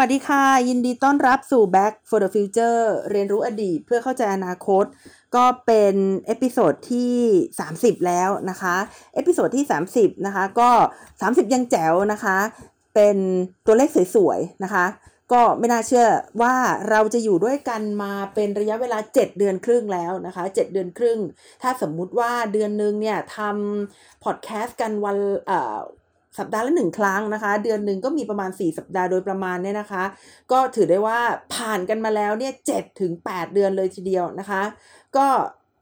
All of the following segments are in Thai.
วัสดีค่ะ ยินดีต้อนรับสู่ Back for the Future เรียนรู้อดีตเพื่อเข้าใจอนาคต ก็เป็น episode ที่ 30 แล้วนะคะ episode ที่ 30 นะคะ ก็ 30 ยังแจ๋วนะคะ เป็นตัวเลขสวยๆ นะคะ ก็ไม่น่าเชื่อว่าเราจะอยู่ด้วยกันมาเป็นระยะเวลา 7 เดือนครึ่งแล้วนะคะ 7 เดือนครึ่ง ถ้าสมมุติว่าเดือนนึงเนี่ยทำพอดแคสต์กันวันเอ่อ สัปดาห์ละหนึ่งครั้งนะคะ เดือนหนึ่งก็มีประมาณ 4 สัปดาห์โดยประมาณเนี่ยนะคะ ก็ถือได้ว่าผ่านกันมาแล้วเนี่ยเถึง8เดือนเลยทีเดียวนะคะ ก็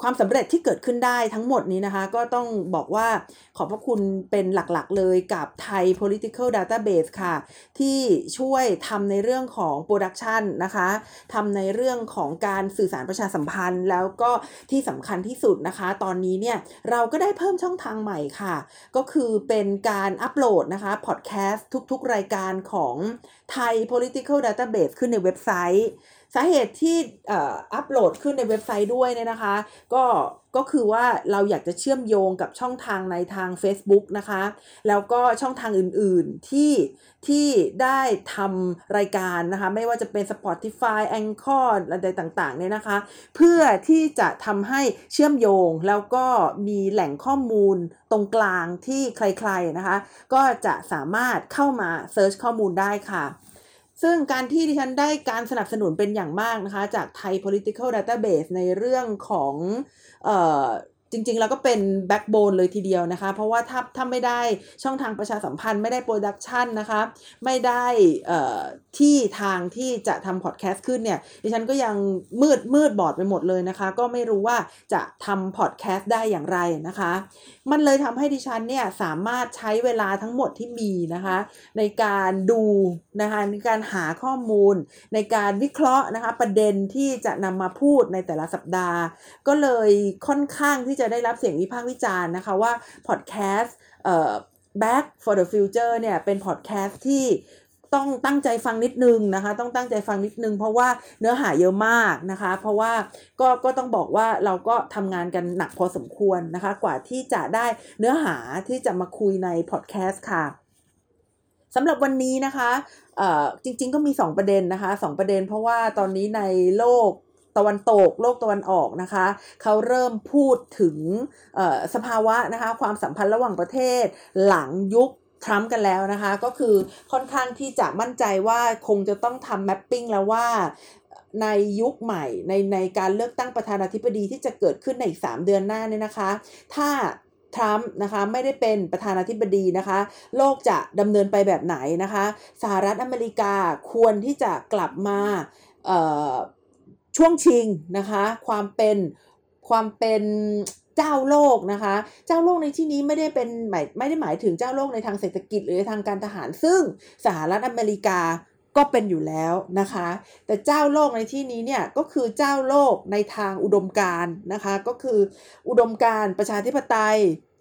ความสำเร็จที่เกิดขึ้นได้ทั้งหมดนี้นะคะ ก็ต้องบอกว่าขอบพระคุณเป็นหลักๆ เลยกับไทย political database ค่ะ ที่ช่วยทำในเรื่องของ production นะคะทำในเรื่องของการสื่อสารประชาสัมพันธ์ แล้วก็ที่สำคัญที่สุดนะคะ ตอนนี้เนี่ยเราก็ได้เพิ่มช่องทางใหม่ค่ะ ก็คือเป็นการอัปโหลดนะคะพอดแคสต์ทุกๆ รายการของไทย political database ขึ้นในเว็บไซต์ สาเหตุที่อัปโหลดขึ้นในเว็บไซต์ด้วยเนี่ยนะคะ ก็ก็คือว่าเราอยากจะเชื่อมโยงกับช่องทางในทาง Facebook นะคะ แล้วก็ช่องทางอื่นๆที่ที่ได้ทำรายการนะคะ ไม่ว่าจะเป็น Spotify Anchor อะไรต่างๆเนี่ยนะคะ เพื่อที่จะทำให้เชื่อมโยงแล้วก็มีแหล่งข้อมูลตรงกลางที่ใครๆนะคะ ก็จะสามารถเข้ามา search ข้อมูลได้ค่ะ ซึ่งการที่ดิฉันได้การสนับสนุนเป็นอย่างมากนะคะ จากไทย political database ในเรื่องของเอ่อจริงๆ แล้วก็เป็น backbone เลยทีเดียวนะคะ เพราะว่าถ้าถ้าไม่ได้ช่องทางประชาสัมพันธ์ไม่ได้ production นะคะ ไม่ได้ที่ทางที่จะทำพอดแคสต์ขึ้นเนี่ยดิฉันก็ยังมืดมืดบอดไปหมดเลยนะคะ ก็ไม่รู้ว่าจะทำพอดแคสต์ได้อย่างไรนะคะ มันเลยทำให้ดิฉันเนี่ยสามารถใช้เวลาทั้งหมดที่มีนะคะ ในการดูนะคะในการหาข้อมูล ในการวิเคราะห์นะคะประเด็นที่จะนำมาพูดในแต่ละสัปดาห์ ก็เลยค่อนข้างที่จะได้รับเสียงวิพากษ์วิจารณ์นะคะว่าพอดแคสต์เอ่อ Back for the Future เนี่ยเป็นพอดแคสต์ที่ ต้องตั้งใจฟังนิดนึงนะคะ ต้องตั้งใจฟังนิดนึง เพราะว่าเนื้อหาเยอะมากนะคะ เพราะว่าก็ก็ต้องบอกว่าเราก็ทำงานกันหนักพอสมควรนะคะ กว่าที่จะได้เนื้อหาที่จะมาคุยในพอดแคสต์ค่ะสำหรับวันนี้นะคะจริงๆก็มี 2 ประเด็นนะคะ 2 ประเด็น เพราะว่าตอนนี้ในโลกตะวันตก โลกตะวันออกนะคะ เขาเริ่มพูดถึงสภาวะนะคะ ความสัมพันธ์ระหว่างประเทศ หลังยุค ทรัมป์กันแล้วนะคะ ก็คือค่อนข้างที่จะมั่นใจว่าคงจะต้องทำแมปปิ้งแล้วว่าในยุคใหม่ในในการเลือกตั้งประธานาธิบดีที่จะเกิดขึ้นในอีก 3 เดือนหน้าเนี่ยนะคะ ถ้าทรัมป์นะคะไม่ได้เป็นประธานาธิบดีนะคะ โลกจะดำเนินไปแบบไหนนะคะ สหรัฐอเมริกาควรที่จะกลับมาช่วงชิงนะคะ ความเป็นความเป็น เจ้าโลกนะคะ เจ้าโลกในที่นี้ไม่ได้เป็นหมายไม่ได้หมายถึงเจ้าโลกในทางเศรษฐกิจหรือทางการทหาร ซึ่งสหรัฐอเมริกาก็เป็นอยู่แล้วนะคะ แต่เจ้าโลกในที่นี้เนี่ยก็คือเจ้าโลกในทางอุดมการนะคะ ก็คืออุดมการประชาธิปไตย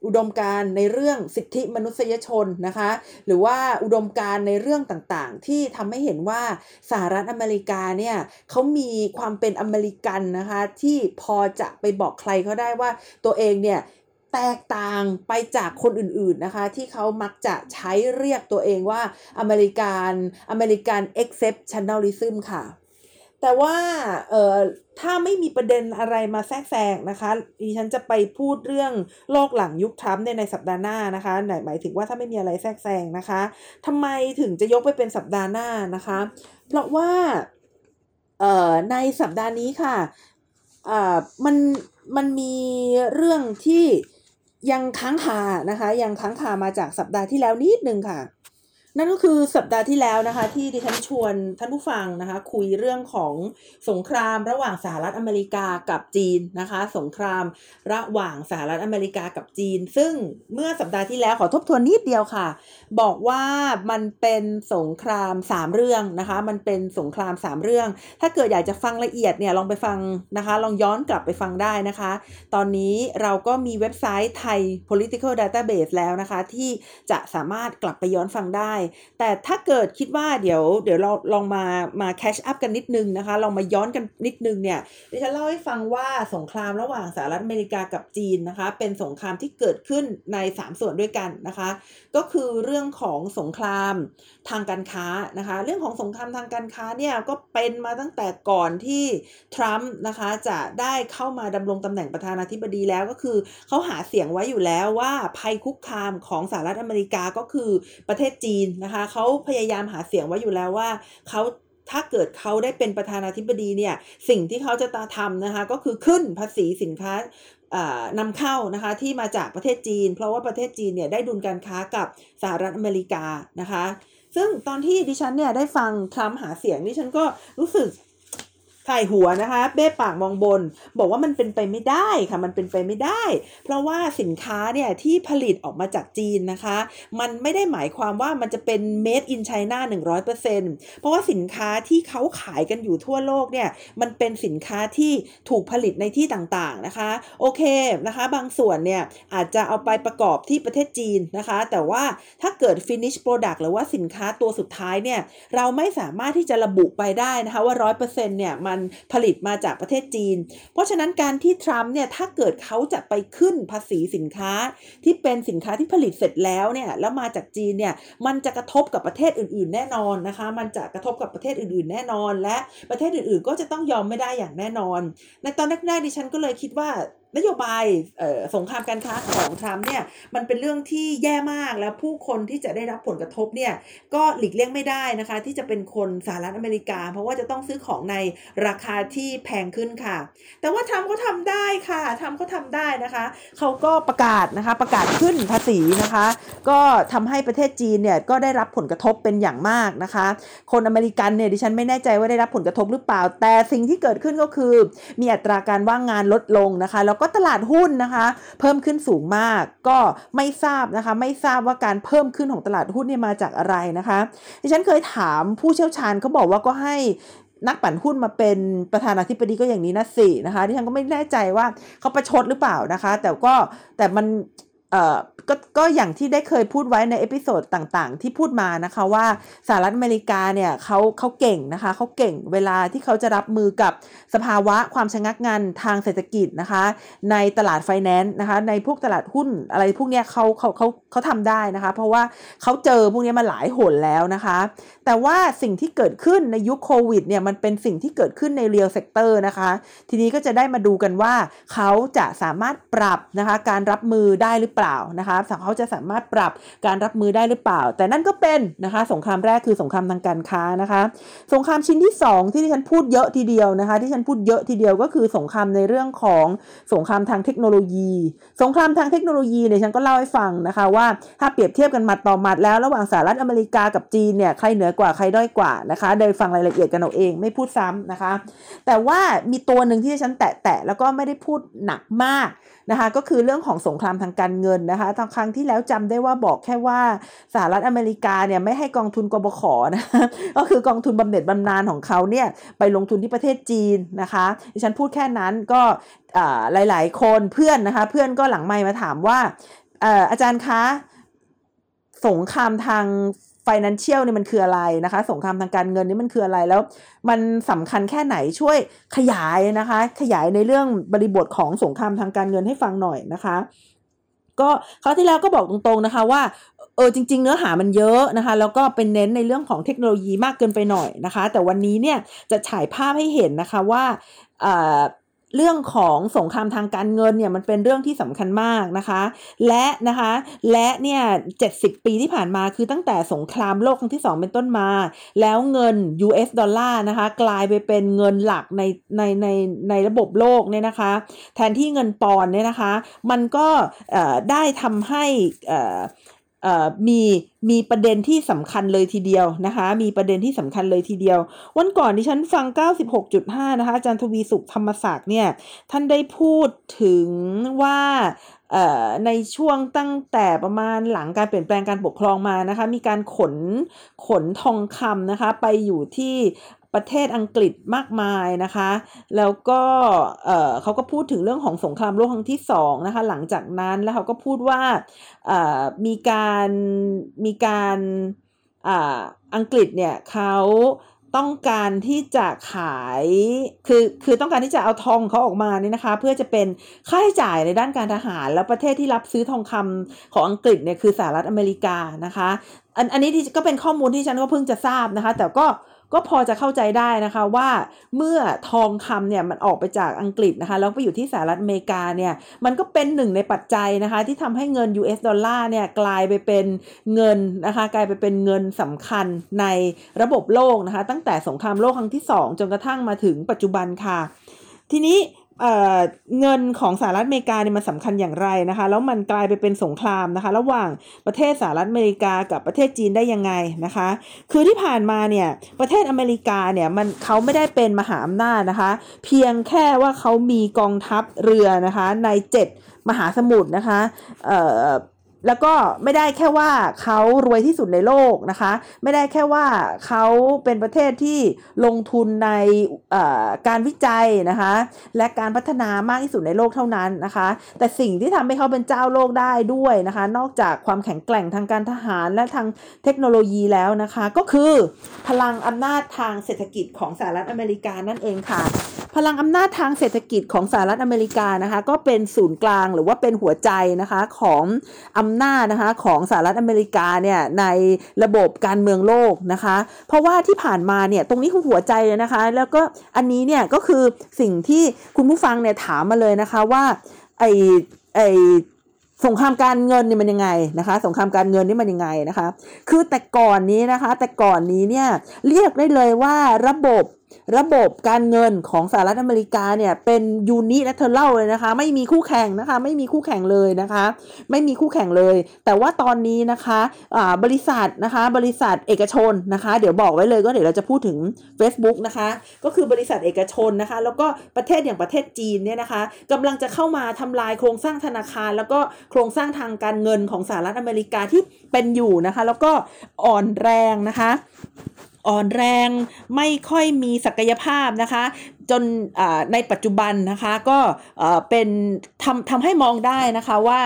อุดมการในเรื่องสิทธิมนุษยชนนะคะ หรือว่าอุดมการในเรื่องต่างๆ ที่ทำให้เห็นว่าสหรัฐอเมริกาเนี่ยเขามีความเป็นอเมริกันนะคะที่พอจะไปบอกใครเขาได้ว่าตัวเองเนี่ยแตกต่างไปจากคนอื่นๆนะคะ ที่เขามักจะใช้เรียกตัวเองว่าอเมริกันอเมริกัน exceptionalism ค่ะ แต่ว่าเอ่อถ้าไม่มีประเด็นอะไรมาแทรกแซงนะคะดิฉันจะไปพูดเรื่องโลกหลังยุคทรัมป์ในสัปดาห์หน้านะคะไหนหมายถึงว่าถ้าไม่มีอะไรแทรกแซงนะคะทำไมถึงจะยกไปเป็นสัปดาห์หน้านะคะ เพราะว่าเอ่อในสัปดาห์นี้ค่ะอ่ามันมันมีเรื่องที่ยังค้างคานะคะ ยังค้างคามาจากสัปดาห์ที่แล้วนิดนึงค่ะ นั่นก็คือสัปดาห์ที่แล้วนะคะ ที่ดิฉันชวนท่านผู้ฟังนะคะ คุยเรื่องของสงครามระหว่างสหรัฐอเมริกากับจีนนะคะ สงครามระหว่างสหรัฐอเมริกากับจีน ซึ่งเมื่อสัปดาห์ที่แล้วขอทบทวนนิดเดียวค่ะ บอกว่ามันเป็นสงคราม 3 เรื่องนะคะ มันเป็นสงคราม 3 เรื่อง ถ้าเกิดอยากจะฟังละเอียดเนี่ยลองไปฟังนะคะ ลองย้อนกลับไปฟังได้นะคะ ตอนนี้เราก็มีเว็บไซต์ไทย political database แล้วนะคะ ที่จะสามารถกลับไปย้อนฟังได้แต่ถ้าเกิดคิดว่าเดี๋ยวเดี๋ยวเราลองมามาแคชอัพกันนิดนึงนะคะลองมาย้อนกันนิดนึงเนี่ยดิฉันเล่าให้ฟังว่าสงครามระหว่างสหรัฐอเมริกากับจีนนะคะ เป็นสงครามที่เกิดขึ้นใน 3 ส่วนด้วยกันนะคะ ก็คือเรื่องของสงครามทางการค้านะคะ เรื่องของสงครามทางการค้าเนี่ยก็เป็นมาตั้งแต่ก่อนที่ทรัมป์นะคะจะได้เข้ามาดำรงตำแหน่งประธานาธิบดีแล้วก็คือเขาหาเสียงไว้อยู่แล้วว่าภัยคุกคามของสหรัฐอเมริกาก็คือประเทศจีนนะคะเขาพยายามหาเสียงไว้อยู่แล้วว่าเขาถ้าเกิดเขาได้เป็นประธานาธิบดีเนี่ยสิ่งที่เขาจะตาทำนะคะก็คือขึ้นภาษีสินค้านำเข้านะคะที่มาจากประเทศจีน เพราะว่าประเทศจีนเนี่ยได้ดุลการค้ากับสหรัฐอเมริกานะคะ ซึ่งตอนที่ดิฉันเนี่ยได้ฟังทรัมป์หาเสียงดิฉันก็รู้สึก ถ่ายหัวนะคะเบ้ปากมองบน บอกว่ามันเป็นไปไม่ได้ค่ะมันเป็นไปไม่ได้ เพราะว่าสินค้าเนี่ยที่ผลิตออกมาจากจีนนะคะ มันไม่ได้หมายความว่ามันจะเป็น made in China 100%เพราะว่าสินค้าที่เขาขายกันอยู่ทั่วโลกเนี่ยมันเป็นสินค้าที่ถูกผลิตในที่ต่างๆนะคะ โอเคนะคะ บางส่วนเนี่ยอาจจะเอาไปประกอบที่ประเทศจีนนะคะ แต่ว่าถ้าเกิด finish product หรือว่าสินค้าตัวสุดท้ายเนี่ยเราไม่สามารถที่จะระบุไปได้นะคะว่า 100%เนี่ยมันผลิตมาจากประเทศจีน เพราะฉะนั้นการที่ทรัมป์เนี่ยถ้าเกิดเขาจะไปขึ้นภาษีสินค้าที่เป็นสินค้าที่ผลิตเสร็จแล้วเนี่ยแล้วมาจากจีนเนี่ยมันจะกระทบกับประเทศอื่น ๆ แน่นอนนะคะ มันจะกระทบกับประเทศอื่น ๆ แน่นอน และประเทศอื่น ๆ ก็จะต้องยอมไม่ได้อย่างแน่นอน ในตอนแรกๆดิฉันก็เลยคิดว่านโยบายสงครามการค้าของทรัมป์เนี่ยมันเป็นเรื่องที่แย่มากแล้วผู้คนที่จะได้รับผลกระทบเนี่ยก็หลีกเลี่ยงไม่ได้นะคะ ที่จะเป็นคนสหรัฐอเมริกา เพราะว่าจะต้องซื้อของในราคาที่แพงขึ้นค่ะ แต่ว่าทรัมป์เขาทำได้ค่ะทรัมป์เขาทำได้นะคะเขาก็ประกาศนะคะประกาศขึ้นภาษีนะคะ ก็ทำให้ประเทศจีนเนี่ยก็ได้รับผลกระทบเป็นอย่างมากนะคะ คนอเมริกันเนี่ยดิฉันไม่แน่ใจว่าได้รับผลกระทบหรือเปล่า แต่สิ่งที่เกิดขึ้นก็คือ มีอัตราการว่างงานลดลงนะคะแล้วก็ตลาดหุ้นนะคะ เพิ่มขึ้นสูงมากก็ไม่ทราบนะคะ ไม่ทราบว่าการเพิ่มขึ้นของตลาดหุ้นเนี่ยมาจากอะไรนะคะดิฉันเคยถามผู้เชี่ยวชาญเขาบอกว่าก็ให้นักปั่นหุ้นมาเป็นประธานาธิบดีก็อย่างนี้นะสินะคะดิฉันก็ไม่แน่ใจว่าเขาประชดหรือเปล่านะคะ แต่ก็แต่มัน เอ่อก็ก็อย่างที่ได้เคยพูดไว้ใน episode ต่างๆ ที่พูดมานะคะว่าสหรัฐอเมริกาเนี่ยเขาเขาเก่งนะคะเขาเก่งเวลาที่เขาจะรับมือกับสภาวะความชะงักงันทางเศรษฐกิจนะคะ ในตลาดไฟแนนซ์นะคะ ในพวกตลาดหุ้นอะไรพวกเนี้ยเขาเขาเขาเขาทำได้นะคะ เพราะว่าเขาเจอพวกนี้มาหลายหนแล้วนะคะ แต่ว่าสิ่งที่เกิดขึ้นในยุคโควิดเนี่ยมันเป็นสิ่งที่เกิดขึ้นใน real sector นะคะ ทีนี้ก็จะได้มาดูกันว่าเขาจะสามารถปรับนะคะการรับมือได้หรือเปล่านะคะเขาจะสามารถปรับการรับมือได้หรือเปล่า แต่นั่นก็เป็นนะคะสงครามแรกคือสงครามทางการค้านะคะ สงครามชิ้นที่ 2 ที่ดิฉันพูดเยอะทีเดียวนะคะ ที่ดิฉันพูดเยอะทีเดียวก็คือสงครามในเรื่องของสงครามทางเทคโนโลยี สงครามทางเทคโนโลยีเนี่ยฉันก็เล่าให้ฟังนะคะว่าถ้าเปรียบเทียบกันมาต่อมาแล้วระหว่างสหรัฐอเมริกากับจีนเนี่ยใครเหนือกว่าใครด้อยกว่านะคะโดยฟังรายละเอียดกันเอาเองไม่พูดซ้ำนะคะ แต่ว่ามีตัวหนึ่งที่ฉันแตะๆแล้วก็ไม่ได้พูดหนักมากนะคะ ก็คือเรื่องของสงครามทางการเงินนะคะตอนครั้งที่แล้วจำได้ว่าบอกแค่ว่าสหรัฐอเมริกาเนี่ยไม่ให้กองทุนกบขนะก็คือกองทุนบำเหน็จบำนาญของเขาเนี่ยไปลงทุนที่ประเทศจีนนะคะดิฉันพูดแค่นั้นก็หลาย ๆ คนเพื่อนนะคะ เพื่อนก็หลังไมมาถามว่าอาจารย์คะสงครามทาง financial นี่มันคืออะไรนะคะ สงครามทางการเงินนี่มันคืออะไรแล้ว มันสำคัญแค่ไหนช่วยขยายนะคะ ขยายในเรื่องบริบทของสงครามทางการเงินให้ฟังหน่อยนะคะ ก็คราวที่แล้วก็บอกตรงๆนะคะว่าเออจริง ๆ เนื้อหามันเยอะนะคะ แล้วก็เป็นเน้นในเรื่องของเทคโนโลยีมากเกินไปหน่อยนะคะ แต่วันนี้เนี่ยจะฉายภาพให้เห็นนะคะว่า เรื่องของสงครามทางการเงินเนี่ยมันเป็นเรื่องที่สำคัญมากนะคะ และนะคะและเนี่ยเจ็ดสิบปีที่ผ่านมาคือตั้งแต่สงครามโลกครั้งที่ 2 เป็นต้นมา แล้วเงิน US ดอลลาร์นะคะกลายไปเป็นเงินหลักในในในในระบบโลกเนี่ยนะคะ แทนที่เงินปอนเนี่ยนะคะ มันก็ได้ทำให้ มีมีประเด็นที่สำคัญเลยทีเดียวนะคะ มีประเด็นที่สำคัญเลยทีเดียว วันก่อนที่ฉันฟัง 96.5 นะคะอาจารย์ทวีสุขธรรมศักดิ์เนี่ยท่านได้พูดถึงว่าในช่วงตั้งแต่ประมาณหลังการเปลี่ยนแปลงการปกครองมานะคะ มีการขนขนทองคำนะคะ ไปอยู่ที่ ประเทศอังกฤษมากมายนะคะ แล้วก็เเขาก็พูดถึงเรื่องของสงครามโลกครั้งที่สองนะคะ หลังจากนั้นแล้วเขาก็พูดว่ามีการมีการอังกฤษเนี่ยเขาต้องการที่จะขายคือคือต้องการที่จะเอาทองเขาออกมาเนี่ยนะคะ เพื่อจะเป็นค่าใช้จ่ายในด้านการทหาร แล้วประเทศที่รับซื้อทองคำของอังกฤษเนี่ยคือสหรัฐอเมริกานะคะ อันอันนี้ที่ก็เป็นข้อมูลที่ฉันก็เพิ่งจะทราบนะคะ แต่ก็ ก็พอจะเข้าใจได้นะคะว่าเมื่อทองคำเนี่ยมันออกไปจากอังกฤษนะคะแล้วไปอยู่ที่สหรัฐอเมริกาเนี่ยมันก็เป็นหนึ่งในปัจจัยนะคะที่ทำให้เงิน US ดอลลาร์เนี่ยกลายไปเป็นเงินนะคะกลายไปเป็นเงินสำคัญในระบบโลกนะคะตั้งแต่สงครามโลกครั้งที่ 2 จนกระทั่งมาถึงปัจจุบันค่ะ ทีนี้ เงินของสหรัฐอเมริกาเนี่ยมันสำคัญอย่างไรนะคะ แล้วมันกลายไปเป็นสงครามนะคะ ระหว่างประเทศสหรัฐอเมริกากับประเทศจีนได้ยังไงนะคะ คือที่ผ่านมาเนี่ยประเทศอเมริกาเนี่ยมันเขาไม่ได้เป็นมหาอำนาจนะคะ เพียงแค่ว่าเขามีกองทัพเรือนะคะใน 7 มหาสมุทรนะคะเอ่อ แล้วก็ไม่ได้แค่ว่าเขารวยที่สุดในโลกนะคะ ไม่ได้แค่ว่าเขาเป็นประเทศที่ลงทุนในการวิจัยนะคะ และการพัฒนามากที่สุดในโลกเท่านั้นนะคะ แต่สิ่งที่ทำให้เขาเป็นเจ้าโลกได้ด้วยนะคะ นอกจากความแข็งแกร่งทางการทหารและทางเทคโนโลยีแล้วนะคะ ก็คือพลังอำนาจทางเศรษฐกิจของสหรัฐอเมริกานั่นเองค่ะ พลังอำนาจทางเศรษฐกิจของสหรัฐอเมริกานะคะก็เป็นศูนย์กลางหรือว่าเป็นหัวใจนะคะของอำนาจนะคะของสหรัฐอเมริกาเนี่ยในระบบการเมืองโลกนะคะ เพราะว่าที่ผ่านมาเนี่ยตรงนี้คือหัวใจเลยนะคะ แล้วก็อันนี้เนี่ยก็คือสิ่งที่คุณผู้ฟังเนี่ยถามมาเลยนะคะว่าไอไอสงครามการเงินนี่มันยังไงนะคะ สงครามการเงินนี่มันยังไงนะคะ คือแต่ก่อนนี้นะคะ แต่ก่อนนี้เนี่ยเรียกได้เลยว่าระบบ ระบบการเงินของสหรัฐอเมริกาเนี่ยเป็นยูนิและเธอเล่าเลยนะคะ ไม่มีคู่แข่งนะคะ ไม่มีคู่แข่งเลยนะคะ ไม่มีคู่แข่งเลย แต่ว่าตอนนี้นะคะะบริษัทนะคะ บริษัทเอกชนนะคะ เดี๋ยวบอกไว้เลยก็เดี๋ยวเราจะพูดถึง Facebook นะคะ ก็คือบริษัทเอกชนนะคะ แล้วก็ประเทศอย่างประเทศจีนเนี่ยนะคะกำลังจะเข้ามาทำลายโครงสร้างธนาคาร แล้วก็โครงสร้างทางการเงินของสหรัฐอเมริกาที่เป็นอยู่นะคะ แล้วก็อ่อนแรงนะคะ อ่อนแรงไม่ค่อยมีศักยภาพนะคะ จนในปัจจุบันนะคะก็เป็นทำทำให้มองได้นะคะว่า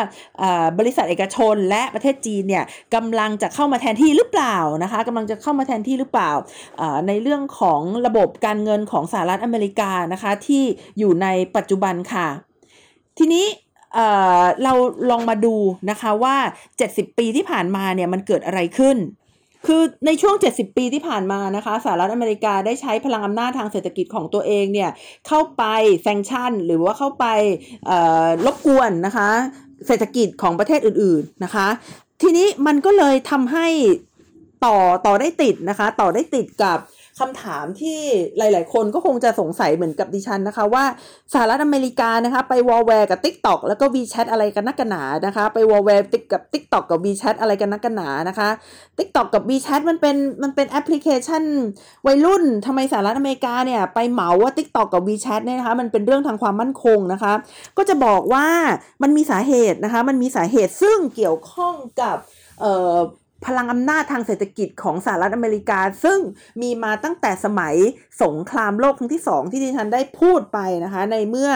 บริษัทเอกชนและประเทศจีนเนี่ยกำลังจะเข้ามาแทนที่หรือเปล่านะคะกำลังจะเข้ามาแทนที่หรือเปล่าในเรื่องของระบบการเงินของสหรัฐอเมริกานะคะที่อยู่ในปัจจุบันค่ะ ทีนี้เราลองมาดูนะคะว่า 70 ปีที่ผ่านมาเนี่ยมันเกิดอะไรขึ้น คือในช่วง 70 ปีที่ผ่านมานะคะสหรัฐอเมริกาได้ใช้พลังอำนาจทางเศรษฐกิจของตัวเองเนี่ยเข้าไปแซงชั่น หรือว่าเข้าไปรบกวนนะคะเศรษฐกิจของประเทศอื่นๆนะคะ ทีนี้มันก็เลยทำให้ต่อต่อได้ติดนะคะ ต่อได้ติดกับ คำถามที่หลาย ๆ คนก็คงจะสงสัยเหมือนกับดิฉันนะคะ ว่าสหรัฐอเมริกานะคะ ไปวอแวกับ TikTok แล้วก็ WeChat อะไรกันนักกันหนานะคะ ไปวอแวติกกับ TikTok กับ WeChat อะไรกันนักกันหนานะคะ Tik t o อกกับ WeChat มันเป็นมันเป็นแอปพลิเคชันวัยรุ่นทำไมสหรัฐอเมริกาเนี่ยไปเหมาว่า Tik t o อกกับ WeChat เนี่ยนะคะมันเป็นเรื่องทางความมั่นคงนะคะ ก็จะบอกว่ามันมีสาเหตุนะคะ มันมีสาเหตุซึ่งเกี่ยวข้องกับเอ่อ พลังอำนาจทางเศรษฐกิจของสหรัฐอเมริกา ซึ่งมีมาตั้งแต่สมัยสงครามโลกครั้งที่ 2 ที่ดิฉันได้พูดไปนะคะ ในเมื่อ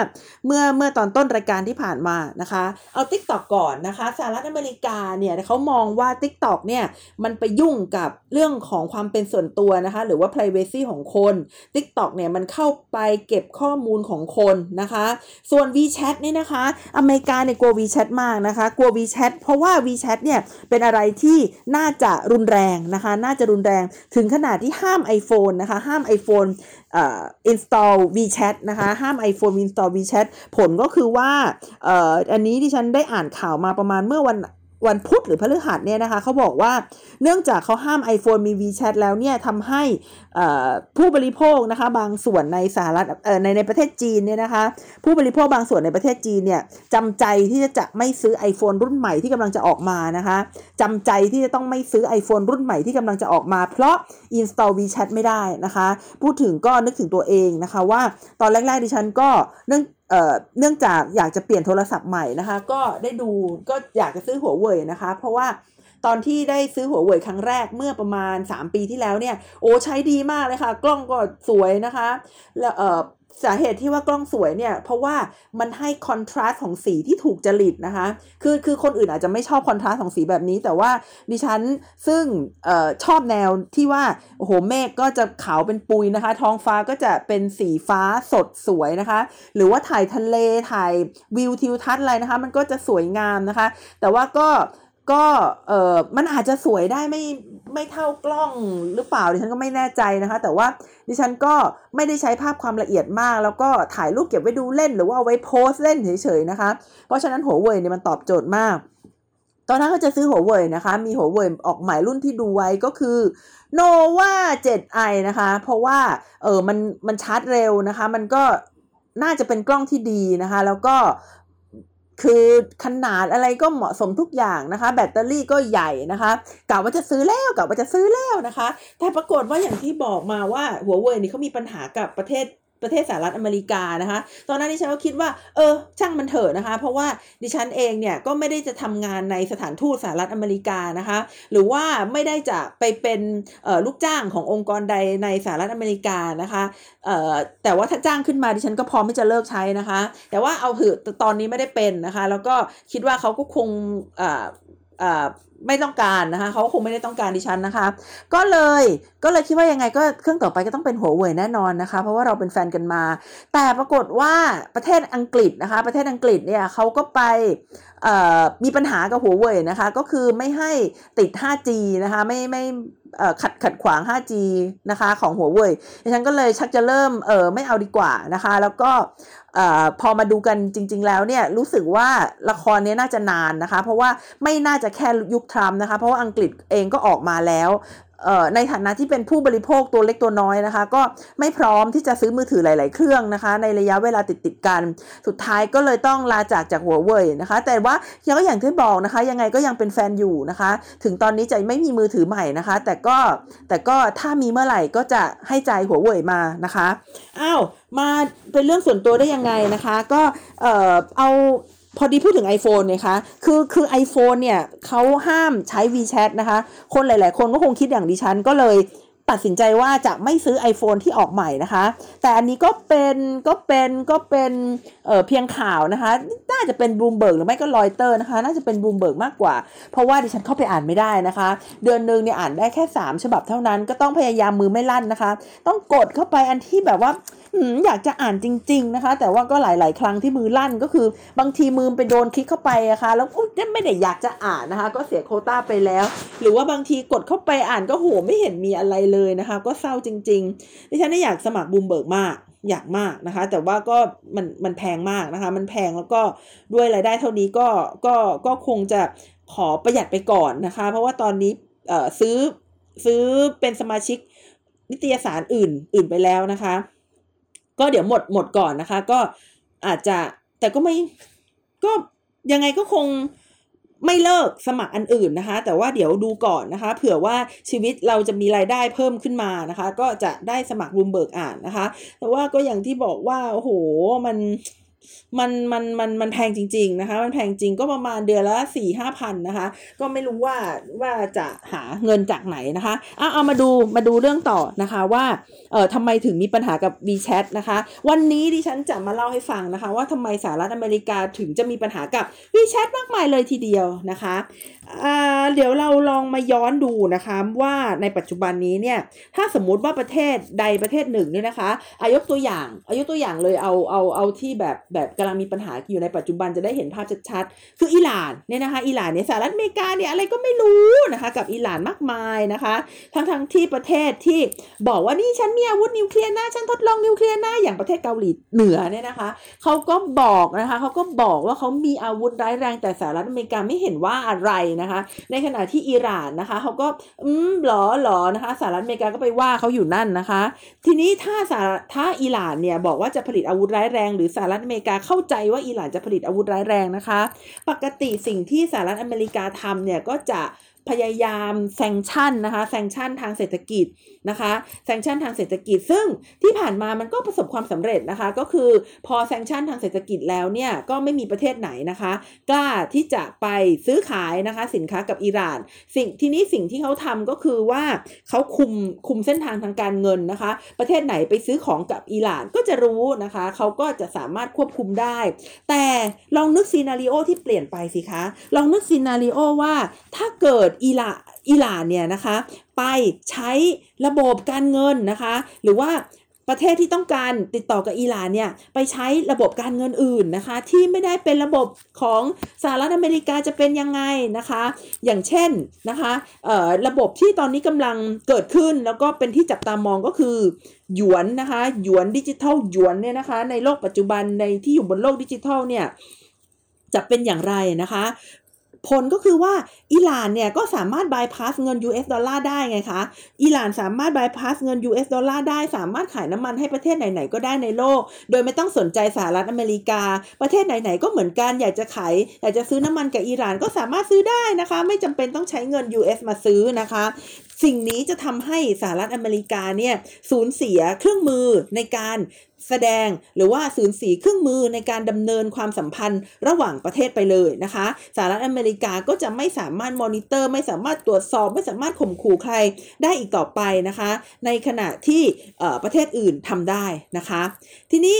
เมื่อเมื่อตอนต้นรายการที่ผ่านมานะคะ เอา t ิ k t o k ก่อนนะคะสหรัฐอเมริกาเนี่ยเขามองว่า t ิ k t o k เนี่ยมันไปยุ่งกับเรื่องของความเป็นส่วนตัวนะคะ หรือว่า privacy ของคน t ิ k t o k เนี่ยมันเข้าไปเก็บข้อมูลของคนนะคะ ส่วน WeChat นี่นะคะ อเมริกาเนี่ยกลัว WeChat มากนะคะ กลัว WeChat เพราะว่า WeChat เนี่ยเป็นอะไรที่น่าจะรุนแรงนะคะ น่าจะรุนแรงถึงขนาดที่ห้าม iPhone นะคะ ห้าม iPhone อ่อ install WeChat นะคะ ห้าม iPhone install WeChat ผลก็คือว่าเอ่ออันนี้ที่ฉันได้อ่านข่าวมาประมาณเมื่อวัน วันพุธหรือพฤหัสเนี่ยนะคะเขาบอกว่าเนื่องจากเขาห้าม iPhone มี WeChat แล้วเนี่ยทำให้ผู้บริโภคนะคะบางส่วนในสหรัฐในในประเทศจีนเนี่ยนะคะผู้บริโภคบางส่วนในประเทศจีนเนี่ยจำใจที่จะจะไม่ซื้อ iPhone รุ่นใหม่ที่กำลังจะออกมานะคะจำใจที่จะต้องไม่ซื้อ iPhone รุ่นใหม่ที่กำลังจะออกมา เพราะ install WeChat ไม่ได้นะคะ พูดถึงก็นึกถึงตัวเองนะคะว่าตอนแรกๆดิฉันก็เนื่อง เนื่องจากอยากจะเปลี่ยนโทรศัพท์ใหม่นะคะ ก็ได้ดูก็อยากจะซื้อหัวเว่ยนะคะ เพราะว่าตอนที่ได้ซื้อหัวเว่ยครั้งแรกเมื่อประมาณ 3 ปีที่แล้วเนี่ย โอ้ใช้ดีมากเลยค่ะ กล้องก็สวยนะคะ แล้วเอ่อ สาเหตุที่ว่ากล้องสวยเนี่ยเพราะว่ามันให้คอนทราสต์ของสีที่ถูกจริตนะคะคือคือคนอื่นอาจจะไม่ชอบคอนทราสต์ของสีแบบนี้ แต่ว่าดิฉันซึ่งออชอบแนวที่ว่าโอ้โหเมฆก็จะขาวเป็นปุยนะคะ ท้องฟ้าก็จะเป็นสีฟ้าสดสวยนะคะ หรือว่าถ่ายทะเลถ่ายวิวทิวทัศน์อะไรนะคะ มันก็จะสวยงามนะคะ แต่ว่าก็ ก็เออมันอาจจะสวยได้ไม่ไม่เท่ากล้องหรือเปล่าดิฉันก็ไม่แน่ใจนะคะ แต่ว่าดิฉันก็ไม่ได้ใช้ภาพความละเอียดมาก แล้วก็ถ่ายรูปเก็บไว้ดูเล่นหรือว่าเอาไว้โพสเล่นเฉยๆนะคะ เพราะฉะนั้นหัวเว่ยเนี่ยมันตอบโจทย์มาก ตอนนั้นก็จะซื้อหัวเว่ยนะคะ มีหัวเว่ยออกใหม่รุ่นที่ดูไว้ก็คือ nova 7i นะคะ เพราะว่าเออมันมันชาร์จเร็วนะคะ มันก็น่าจะเป็นกล้องที่ดีนะคะ แล้วก็ คือขนาดอะไรก็เหมาะสมทุกอย่างนะคะ แบตเตอรี่ก็ใหญ่นะคะกะว่าจะซื้อแล้วกะว่าจะซื้อแล้วนะคะ แต่ปรากฏว่าอย่างที่บอกมาว่าหัวเว่ยนี่เขามีปัญหากับประเทศ ประเทศสหรัฐอเมริกานะคะ ตอนนั้นดิฉันก็คิดว่า เออ ช่างมันเถอะนะคะ เพราะว่าดิฉันเองเนี่ยก็ไม่ได้จะทำงานในสถานทูตสหรัฐอเมริกานะคะ หรือว่าไม่ได้จะไปเป็นลูกจ้างขององค์กรใดในสหรัฐอเมริกานะคะแต่ว่าถ้าจ้างขึ้นมาดิฉันก็พร้อมที่จะเลิกใช้นะคะ แต่ว่าเอาเถอะตอนนี้ไม่ได้เป็นนะคะ แล้วก็คิดว่าเขาก็คง ไม่ต้องการนะคะเขาคงไม่ได้ต้องการดิฉันนะคะ ก็เลยก็เลยคิดว่ายังไงก็เครื่องต่อไปก็ต้องเป็นหัวเว่ยแน่นอนนะคะ เพราะว่าเราเป็นแฟนกันมา แต่ปรากฏว่าประเทศอังกฤษนะคะ ประเทศอังกฤษเนี่ยเขาก็ไปมีปัญหากับหัวเว่ยนะคะ ก็คือไม่ให้ติด 5G นะคะไม่ไม่ ขัดขัดขวาง 5G นะคะของหัวเว่ยดิฉันก็เลยชักจะเริ่มเออไม่เอาดีกว่านะคะ แล้วก็พอมาดูกันจริง ๆ แล้วเนี่ยรู้สึกว่าละครนี้น่าจะนานนะคะ เพราะว่าไม่น่าจะแค่ยุคทรัมป์นะคะ เพราะว่าอังกฤษเองก็ออกมาแล้ว ในฐานะที่เป็นผู้บริโภคตัวเล็กตัวน้อยนะคะ ก็ไม่พร้อมที่จะซื้อมือถือหลาย ๆ เครื่องนะคะ ในระยะเวลาติดๆกัน สุดท้ายก็เลยต้องลาจากจากหัวเว่ยนะคะ แต่ว่ายังก็อย่างที่บอกนะคะ ยังไงก็ยังเป็นแฟนอยู่นะคะ ถึงตอนนี้จะไม่มีมือถือใหม่นะคะ แต่ก็แต่ก็ถ้ามีเมื่อไหร่ก็จะให้ใจหัวเว่ยมานะคะอ้าวมาเป็นเรื่องส่วนตัวได้ยังไงนะคะ ก็เออเอา พอดีพูดถึง iPhone เนี่ยคะคือคือ iPhone เนี่ยเขาห้ามใช้ WeChat นะคะ คนหลาย ๆ คนก็คงคิดอย่างดิฉันก็เลยตัดสินใจว่าจะไม่ซื้อ iPhone ที่ออกใหม่นะคะ แต่อันนี้ก็เป็นก็เป็นก็เป็นเเพียงข่าวนะคะ น่าจะเป็นบูมเบิร์กหรือไม่ก็รอยเตอร์นะคะ น่าจะเป็นบูมเบิร์กมากกว่า เพราะว่าดิฉันเข้าไปอ่านไม่ได้นะคะ เดือนหนึ่งเนี่ยอ่านได้แค่ 3 ฉบับเท่านั้น ก็ต้องพยายามมือไม่ลั่นนะคะ ต้องกดเข้าไปอันที่แบบว่า อยากจะอ่านจริง ๆนะคะ แต่ว่าก็หลาย ๆ ครั้งที่มือลั่นก็คือบางทีมือไปโดนคลิกเข้าไปอะค่ะแล้วไม่ได้อยากจะอ่านนะคะ ก็เสียโควตาไปแล้ว หรือว่าบางทีกดเข้าไปอ่านก็โหไม่เห็นมีอะไรเลยนะคะ ก็เศร้าจริงๆดิฉันอยากสมัครบูมเบิร์กมากอยากมากนะคะ แต่ว่าก็มันมันแพงมากนะคะ มันแพงแล้วก็ด้วยรายได้เท่านี้ก็ก็ก็คงจะขอประหยัดไปก่อนนะคะ เพราะว่าตอนนี้เอ่อซื้อซื้อเป็นสมาชิกนิตยสารอื่นอื่นไปแล้วนะคะ ก็เดี๋ยวหมดหมดก่อนนะคะ ก็อาจจะแต่ก็ไม่ก็ยังไงก็คงไม่เลิกสมัครอันอื่นนะคะ แต่ว่าเดี๋ยวดูก่อนนะคะ เผื่อว่าชีวิตเราจะมีรายได้เพิ่มขึ้นมานะคะ ก็จะได้สมัครรูมเบิร์กอ่านนะคะ แต่ว่าก็อย่างที่บอกว่าโอ้โหมัน มันมันมันมันแพงจริง ๆนะคะ มันแพงจริงก็ประมาณเดือนละสี่ห้าพันนะคะ ก็ไม่รู้ว่าว่าจะหาเงินจากไหนนะคะเอาเอามาดูมาดูเรื่องต่อนะคะว่าเอ่อทำไมถึงมีปัญหากับ WeChat นะคะ วันนี้ดิฉันจะมาเล่าให้ฟังนะคะ ว่าทำไมสหรัฐอเมริกาถึงจะมีปัญหากับ WeChat มากมายเลยทีเดียวนะคะเดี๋ยวเราลองมาย้อนดูนะคะว่าในปัจจุบันนี้เนี่ยถ้าสมมุติว่าประเทศใดประเทศหนึ่งเนี่ยนะคะอายกตัวอย่างอายกตัวอย่างเลยเอาเอาเอาที่แบบแบบกำลังมีปัญหาอยู่ในปัจจุบันจะได้เห็นภาพชัดๆ คืออิหร่านเนี่ยนะคะอิหร่านเนี่ยสหรัฐอเมริกาเนี่ยอะไรก็ไม่รู้นะคะกับอิหร่านมากมายนะคะทั้งทั้งที่ประเทศที่บอกว่านี่ฉันมีอาวุธนิวเคลียร์นะฉันทดลองนิวเคลียร์นะอย่างประเทศเกาหลีเหนือเนี่ยนะคะเขาก็บอกนะคะเขาก็บอกว่าเขามีอาวุธร้ายแรงแต่สหรัฐอเมริกาไม่เห็นว่าอะไรนะคะ ในขณะที่อิหร่านนะคะเขาก็อืมหรอหรอนะคะสหรัฐอเมริกาก็ไปว่าเขาอยู่นั่นนะคะ ทีนี้ถ้าสาถ้าอิหร่านเนี่ยบอกว่าจะผลิตอาวุธร้ายแรง หรือสหรัฐอเมริกาเข้าใจว่าอิหร่านจะผลิตอาวุธร้ายแรงนะคะ ปกติสิ่งที่สหรัฐอเมริกาทำเนี่ยก็จะพยายามแซงชั่นนะคะแซงชั่นทางเศรษฐกิจ นะคะแซงชันทางเศรษฐกิจ ซึ่งที่ผ่านมามันก็ประสบความสำเร็จนะคะ ก็คือพอแซงชันทางเศรษฐกิจแล้วเนี่ยก็ไม่มีประเทศไหนนะคะ กล้าที่จะไปซื้อขายนะคะ สินค้ากับอิหร่าน สิ่งที่นี้สิ่งที่เขาทำก็คือว่าเขาคุมคุมเส้นทางทางการเงินนะคะ ประเทศไหนไปซื้อของกับอิหร่านก็จะรู้นะคะ เขาก็จะสามารถควบคุมได้ แต่ลองนึกซีนารีโอที่เปลี่ยนไปสิคะ ลองนึกซีนารีโอว่าถ้าเกิดอิหร่าน อิหร่านเนี่ยนะคะไปใช้ระบบการเงินนะคะ หรือว่าประเทศที่ต้องการติดต่อกับอิหร่านเนี่ยไปใช้ระบบการเงินอื่นนะคะ ที่ไม่ได้เป็นระบบของสหรัฐอเมริกาจะเป็นยังไงนะคะ อย่างเช่นนะคะระบบที่ตอนนี้กำลังเกิดขึ้นแล้วก็เป็นที่จับตามองก็คือหยวนนะคะหยวนดิจิทัลหยวนเนี่ยนะคะในโลกปัจจุบันในที่อยู่บนโลกดิจิทัลเนี่ยจะเป็นอย่างไรนะคะ ผลก็คือว่าอิหร่านเนี่ยก็สามารถบายพาสเงิน US ดอลลาร์ได้ไงคะอิหร่านสามารถบายพาสเงิน US ดอลลาร์ได้สามารถขายน้ำมันให้ประเทศไหนๆก็ได้ในโลก โดยไม่ต้องสนใจสหรัฐอเมริกา ประเทศไหนๆก็เหมือนกันอยากจะขายอยากจะซื้อน้ำมันกับอิหร่านก็สามารถซื้อได้นะคะ ไม่จำเป็นต้องใช้เงิน US มาซื้อนะคะสิ่งนี้จะทำให้สหรัฐอเมริกาเนี่ยสูญเสียเครื่องมือในการแสดงหรือว่าสูญเสียเครื่องมือในการดำเนินความสัมพันธ์ระหว่างประเทศไปเลยนะคะสหรัฐอเมริกาก็จะไม่สามารถมอนิเตอร์ไม่สามารถตรวจสอบไม่สามารถข่มขู่ใครได้อีกต่อไปนะคะ ในขณะที่ประเทศอื่นทำได้นะคะ ทีนี้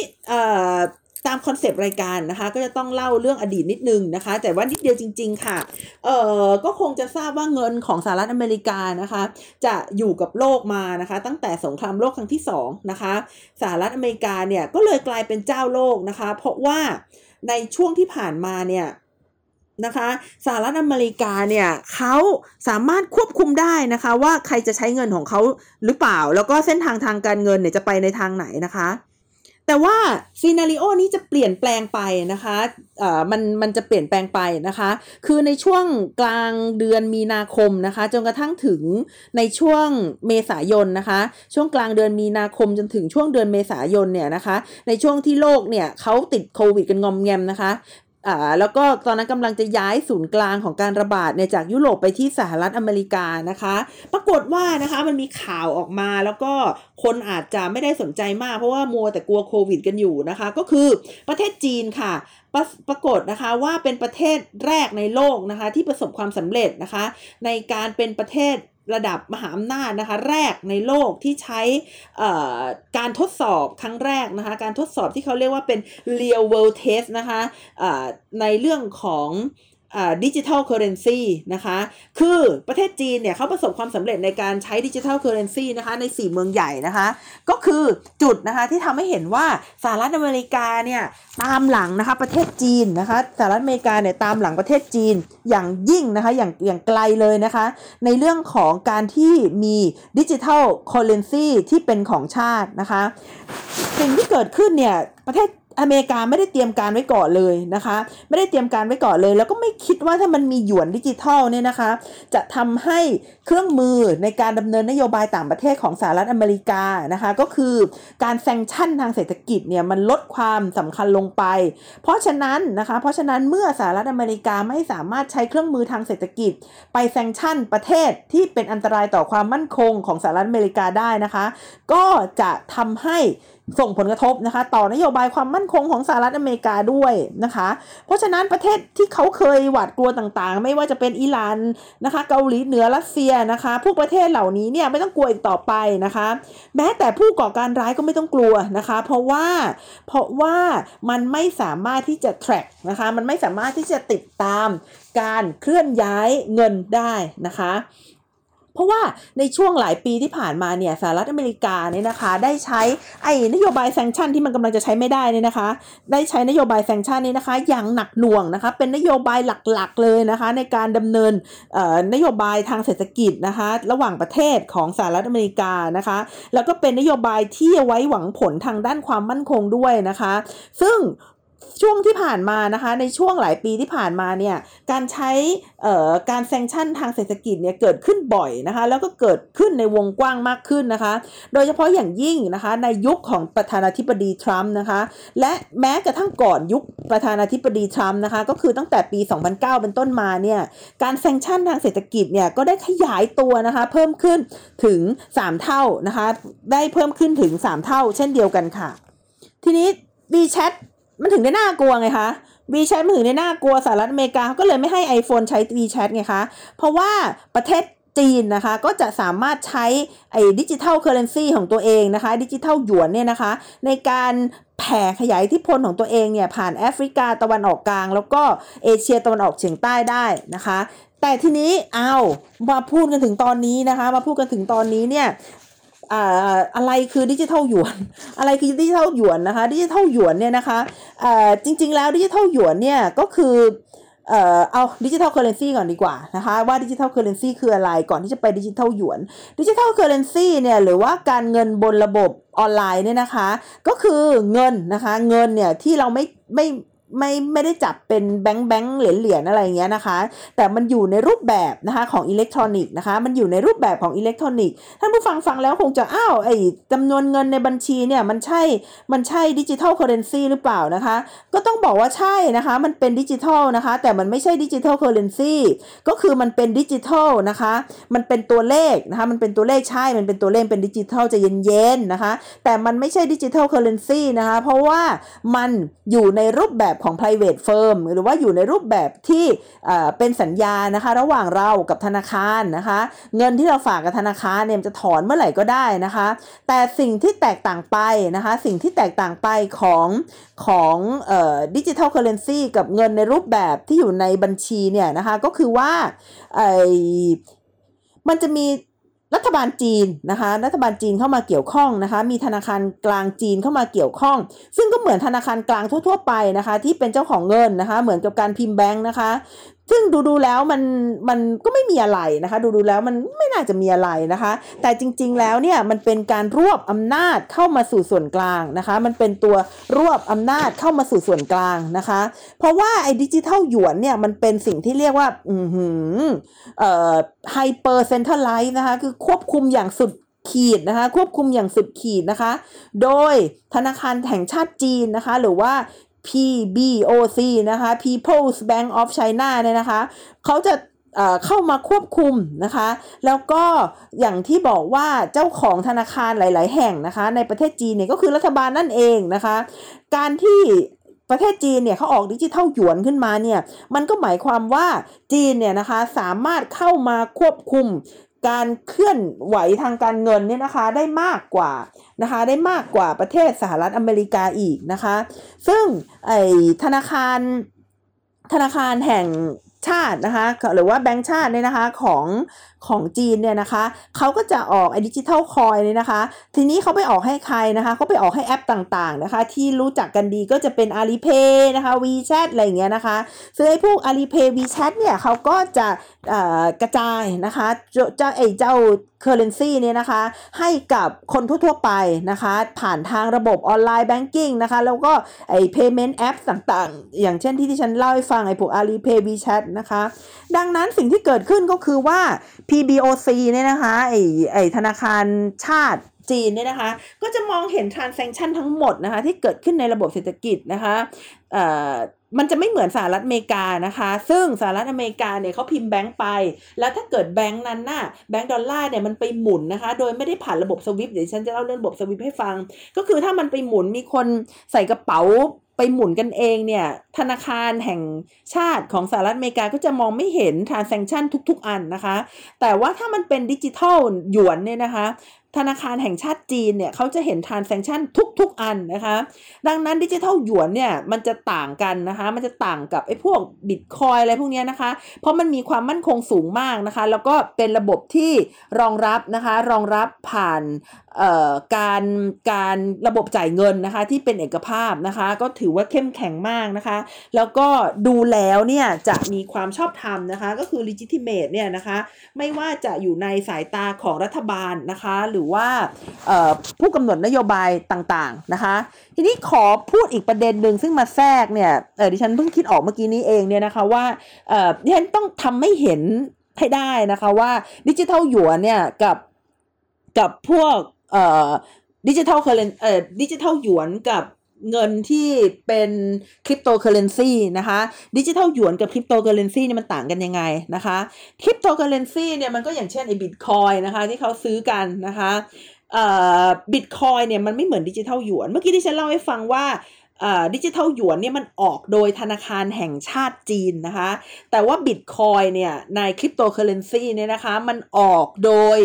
ตามคอนเซปต์รายการนะคะ ก็จะต้องเล่าเรื่องอดีตนิดนึงนะคะ แต่ว่านิดเดียวจริง ๆ ค่ะ เอ่อ ก็คงจะทราบว่าเงินของสหรัฐอเมริกานะคะ จะอยู่กับโลกมานะคะ ตั้งแต่สงครามโลกครั้งที่2นะคะ สหรัฐอเมริกาเนี่ยก็เลยกลายเป็นเจ้าโลกนะคะ เพราะว่าในช่วงที่ผ่านมาเนี่ยนะคะสหรัฐอเมริกาเนี่ยเขาสามารถควบคุมได้นะคะ ว่าใครจะใช้เงินของเขาหรือเปล่า แล้วก็เส้นทางทางการเงินเนี่ยจะไปในทางไหนนะคะ แต่ว่าซีนารีโอนี้จะเปลี่ยนแปลงไปนะคะเอ่อมันมันจะเปลี่ยนแปลงไปนะคะ คือในช่วงกลางเดือนมีนาคมนะคะ จนกระทั่งถึงในช่วงเมษายนนะคะ ช่วงกลางเดือนมีนาคมจนถึงช่วงเดือนเมษายนเนี่ยนะคะ ในช่วงที่โลกเนี่ยเขาติดโควิดกันงอมแงมนะคะ อ่าแล้วก็ตอนนั้นกำลังจะย้ายศูนย์กลางของการระบาดเนี่ยจากยุโรปไปที่สหรัฐอเมริกานะคะ ปรากฏว่านะคะมันมีข่าวออกมาแล้วก็คนอาจจะไม่ได้สนใจมากเพราะว่ามัวแต่กลัวโควิดกันอยู่นะคะ ก็คือประเทศจีนค่ะปรปรากฏนะคะว่าเป็นประเทศแรกในโลกนะคะที่ประสบความสำเร็จนะคะ ในการเป็นประเทศ ระดับมหาอำนาจนะคะแรกในโลกที่ใช้การทดสอบครั้งแรกนะคะการทดสอบที่เขาเรียกว่าเป็น real world test นะคะในเรื่องของ digital currency นะคะ คือประเทศจีนเนี่ยเขาประสบความสำเร็จในการใช้ digital currency นะคะใน 4 เมืองใหญ่นะคะ ก็คือจุดนะคะที่ทำให้เห็นว่าสหรัฐอเมริกาเนี่ยตามหลังนะคะประเทศจีนนะคะสหรัฐอเมริกาเนี่ยตามหลังประเทศจีนอย่างยิ่งนะคะอย่างอย่างไกลเลยนะคะ ในเรื่องของการที่มี digital currency ที่เป็นของชาตินะคะ สิ่งที่เกิดขึ้นเนี่ยประเทศ อเมริกาไม่ได้เตรียมการไว้ก่อนเลยนะคะ ไม่ได้เตรียมการไว้ก่อนเลย แล้วก็ไม่คิดว่าถ้ามันมีหยวนดิจิทัลเนี่ยนะคะ จะทำให้ เครื่องมือในการดำเนินนโยบายต่างประเทศของสหรัฐอเมริกานะคะก็คือการแซงชั่นทางเศรษฐกิจเนี่ยมันลดความสำคัญลงไป เพราะฉะนั้นนะคะเพราะฉะนั้นเมื่อสหรัฐอเมริกาไม่สามารถใช้เครื่องมือทางเศรษฐกิจ ไปแซงชั่นประเทศที่เป็นอันตรายต่อความมั่นคงของสหรัฐอเมริกาได้นะคะ ก็จะทำให้ส่งผลกระทบนะคะ ต่อนโยบายความมั่นคงของสหรัฐอเมริกาด้วยนะคะ เพราะฉะนั้นประเทศที่เขาเคยหวาดกลัวต่างๆ ไม่ว่าจะเป็นอิหร่านนะคะ เกาหลีเหนือรัสเซียนะคะ พวกประเทศเหล่านี้เนี่ยไม่ต้องกลัวอีกต่อไปนะคะ แม้แต่ผู้ก่อการร้ายก็ไม่ต้องกลัวนะคะ เพราะว่าเพราะว่ามันไม่สามารถที่จะ track นะคะ มันไม่สามารถที่จะติดตามการเคลื่อนย้ายเงินได้นะคะ เพราะว่าในช่วงหลายปีที่ผ่านมาเนี่ยสหรัฐอเมริกาเนี่ยนะคะ ได้ใช้ไอ้นโยบาย sanction ที่มันกำลังจะใช้ไม่ได้เนี่ยนะคะ ได้ใช้นโยบาย sanction นี้นะคะ อย่างหนักหน่วงนะคะ เป็นนโยบายหลักๆเลยนะคะ ในการดำเนินนโยบายทางเศรษฐกิจนะคะ ระหว่างประเทศของสหรัฐอเมริกานะคะ แล้วก็เป็นนโยบายที่ไว้หวังผลทางด้านความมั่นคงด้วยนะคะ ซึ่ง ช่วงที่ผ่านมานะคะในช่วงหลายปีที่ผ่านมาเนี่ยการใช้การแซงชั่นทางเศรษฐกิจเนี่ยเกิดขึ้นบ่อยนะคะแล้วก็เกิดขึ้นในวงกว้างมากขึ้นนะคะ โดยเฉพาะอย่างยิ่งนะคะในยุคของประธานาธิบดีทรัมป์นะคะและแม้กระทั่งก่อนยุคประธานาธิบดีทรัมป์นะคะก็คือตั้งแต่ปี 2009 เป็นต้นมาเนี่ยการแซงชั่นทางเศรษฐกิจเนี่ยก็ได้ขยายตัวนะคะเพิ่มขึ้นถึง 3 เท่านะคะได้เพิ่มขึ้นถึง 3 เท่า เช่นเดียวกันค่ะ ทีนี้ WeChat มันถึงได้น่ากลัวไงคะ WeChat มันถึงได้น่ากลัวสหรัฐอเมริกาเขาก็เลยไม่ให้ iPhone ใช้ WeChat ไงคะ เพราะว่าประเทศจีนนะคะก็จะสามารถใช้ไอ้ digital currency ของตัวเองนะคะดิจิทัลหยวนเนี่ยนะคะ ในการแผ่ขยายอิทธิพลของตัวเองเนี่ยผ่านแอฟริกาตะวันออกกลาง แล้วก็เอเชียตะวันออกเฉียงใต้ได้นะคะ แต่ทีนี้เอามาพูดกันถึงตอนนี้นะคะ มาพูดกันถึงตอนนี้เนี่ย อะไรคือดิจิทัลหยวน อะไรคือดิจิทัลหยวนนะคะดิจิทัลหยวนเนี่ยนะคะจริงๆแล้วดิจิทัลหยวนเนี่ยก็คือเอ่อเอา digital currency ก่อนดีกว่านะคะว่า digital currency คืออะไรก่อนที่จะไปดิจิทัลหยวน digital currency เนี่ยหรือว่าการเงินบนระบบออนไลน์เนี่ยนะคะ ก็คือเงินนะคะเงินเนี่ยที่เราไม่ไม่ ไม่ไม่ได้จับเป็นแบงค์แบงค์เหรียญเหรียญอะไรเงี้ยนะคะ แต่มันอยู่ในรูปแบบนะคะของอิเล็กทรอนิกส์นะคะ มันอยู่ในรูปแบบของอิเล็กทรอนิกส์ท่านผู้ฟังฟังแล้วคงจะอ้าวไอ้จำนวนเงินในบัญชีเนี่ยมันใช่มันใช่ digital currency หรือเปล่านะคะ ก็ต้องบอกว่าใช่นะคะ มันเป็นดิจิทัลนะคะ แต่มันไม่ใช่ digital currency ก็คือมันเป็นดิจิทัลนะคะ มันเป็นตัวเลขนะคะมันเป็นตัวเลขใช่มันเป็นตัวเลขเป็นดิจิทัลจะเย็นๆนะคะ แต่มันไม่ใช่ digital currency นะคะ เพราะว่ามันอยู่ในรูปแบบของ private firm หรือว่าอยู่ในรูปแบบที่เป็นสัญญานะคะ ระหว่างเรากับธนาคารนะคะ เงินที่เราฝากกับธนาคารเนี่ยจะถอนเมื่อไหร่ก็ได้นะคะ แต่สิ่งที่แตกต่างไปนะคะ สิ่งที่แตกต่างไปของของดิจิทัลเคอร์เรนซีกับเงินในรูปแบบที่อยู่ในบัญชีเนี่ยนะคะ ก็คือว่าไอมันจะมี รัฐบาลจีนนะคะ รัฐบาลจีนเข้ามาเกี่ยวข้องนะคะ มีธนาคารกลางจีนเข้ามาเกี่ยวข้อง ซึ่งก็เหมือนธนาคารกลางทั่ว ๆ ไปนะคะ ที่เป็นเจ้าของเงินนะคะ เหมือนกับการพิมพ์แบงค์นะคะ ซึ่งดูดูแล้วมันมันก็ไม่มีอะไรนะคะ ดูดูแล้วมันไม่น่าจะมีอะไรนะคะ แต่จริง ๆ แล้วเนี่ยมันเป็นการรวบอำนาจเข้ามาสู่ส่วนกลางนะคะ มันเป็นตัวรวบอำนาจเข้ามาสู่ส่วนกลางนะคะ เพราะว่าไอ้ดิจิทัลหยวนเนี่ยมันเป็นสิ่งที่เรียกว่าอือหือเอ่อไฮเปอร์เซนทรัลไลซ์นะคะ คือควบคุมอย่างสุดขีดนะคะควบคุมอย่างสุดขีดนะคะ โดยธนาคารแห่งชาติจีนนะคะ หรือว่า PBOC นะคะ People's Bank of China เนี่ยนะคะเขาจะเข้ามาควบคุมนะคะ แล้วก็อย่างที่บอกว่าเจ้าของธนาคารหลาย ๆ แห่งนะคะ ในประเทศจีนเนี่ยก็คือรัฐบาลนั่นเองนะคะ การที่ประเทศจีนเนี่ยเขาออกดิจิทัลหยวนขึ้นมาเนี่ย มันก็หมายความว่าจีนเนี่ยนะคะสามารถเข้ามาควบคุม การเคลื่อนไหวทางการเงินเนี่ยนะคะได้มากกว่านะคะได้มากกว่าประเทศสหรัฐอเมริกาอีกนะคะ ซึ่งไอธนาคารธนาคารแห่งชาตินะคะหรือว่าแบงก์ชาติเนี่ยนะคะของ ของจีนเนี่ยนะคะเขาก็จะออกไอ้ดิจิทัลคอยเนี่ยนะคะ ทีนี้เขาไปออกให้ใครนะคะเขาไปออกให้แอปต่างๆนะคะ ที่รู้จักกันดีก็จะเป็น Alipay นะคะ WeChat อะไรเงี้ยนะคะซึ่งไอ้พวก Alipay WeChat เนี่ยเขาก็จะกระจายนะคะเจ้าไอ้เจ้า currency เนี่ยนะคะให้กับคนทั่วๆไปนะคะผ่านทางระบบออนไลน์แบงกิ้งนะคะแล้วก็ไอ้ payment app ต่างๆ อย่างเช่นที่ที่ฉันเล่าให้ฟังไอ้พวก Alipay WeChat นะคะ ดังนั้นสิ่งที่เกิดขึ้นก็คือว่า PBOC เนี่ยนะคะไอ้ไอ้ธนาคารชาติจีนเนี่ยนะคะก็จะมองเห็น transaction ทั้งหมดนะคะที่เกิดขึ้นในระบบเศรษฐกิจนะคะเอ่อมันจะไม่เหมือนสหรัฐอเมริกานะคะ ซึ่งสหรัฐอเมริกาเนี่ยเขาพิมพ์แบงก์ไป แล้วถ้าเกิดแบงก์นั้นน่ะแบงก์ดอลลาร์เนี่ยมันไปหมุนนะคะ โดยไม่ได้ผ่านระบบสวิฟต์เดี๋ยวฉันจะเล่าเรื่องระบบสวิฟต์ให้ฟัง ก็คือถ้ามันไปหมุนมีคนใส่กระเป๋า ไปหมุนกันเองเนี่ย ธนาคารแห่งชาติของสหรัฐอเมริกาก็จะมองไม่เห็น transaction ทุก ๆ อันนะคะ แต่ว่าถ้ามันเป็นดิจิทัลหยวนเนี่ยนะคะธนาคารแห่งชาติจีนเนี่ยเขาจะเห็นทานเซ c ชันทุก ๆ อันนะคะ ดังนั้นดิจิทัลหยวนเนี่ยมันจะต่างกันนะคะ มันจะต่างกับไอ้พวกบิตคอยอะไรพวกนี้นะคะ เพราะมันมีความมั่นคงสูงมากนะคะ แล้วก็เป็นระบบที่รองรับนะคะ รองรับผ่าน การการระบบจ่ายเงินนะคะที่เป็นเอกภาพนะคะ ก็ถือว่าเข้มแข็งมากนะคะ แล้วก็ดูแล้วเนี่ยจะมีความชอบธรรมนะคะ ก็คือ legitimate เนี่ยนะคะ ไม่ว่าจะอยู่ในสายตาของรัฐบาลนะคะ หรือว่าผู้กำหนดนโยบายต่างๆนะคะ ทีนี้ขอพูดอีกประเด็นหนึ่งซึ่งมาแทรกเนี่ยเออดิฉันเพิ่งคิดออกเมื่อกี้นี้เองเนี่ยนะคะว่าเออดิฉันต้องทำให้เห็นให้ได้นะคะว่าดิจิทัลหยวนเนี่ยกับกับพวก เอ่อ digital curren เอ่อดิจิทัลหยวนกับเงินที่เป็นคริปโตเคอเรนซีนะคะดิจิทัลหยวนกับคริปโตเคอเรนซีเนี่ยมันต่างกันยังไงนะคะคริปโตเคอเรนซีเนี่ยมันก็อย่างเช่นไอ้บิตคอยนะคะที่เขาซื้อกันนะคะเอ่อบิตคอยเนี่ยมันไม่เหมือนดิจิทัลหยวน เมื่อกี้ที่ฉันเล่าให้ฟังว่าดิจิทัลหยวนเนี่ยมันออกโดยธนาคารแห่งชาติจีนนะคะ แต่ว่าบิตคอยเนี่ยในคริปโตเคอเรนซีเนี่ยนะคะมันออกโดย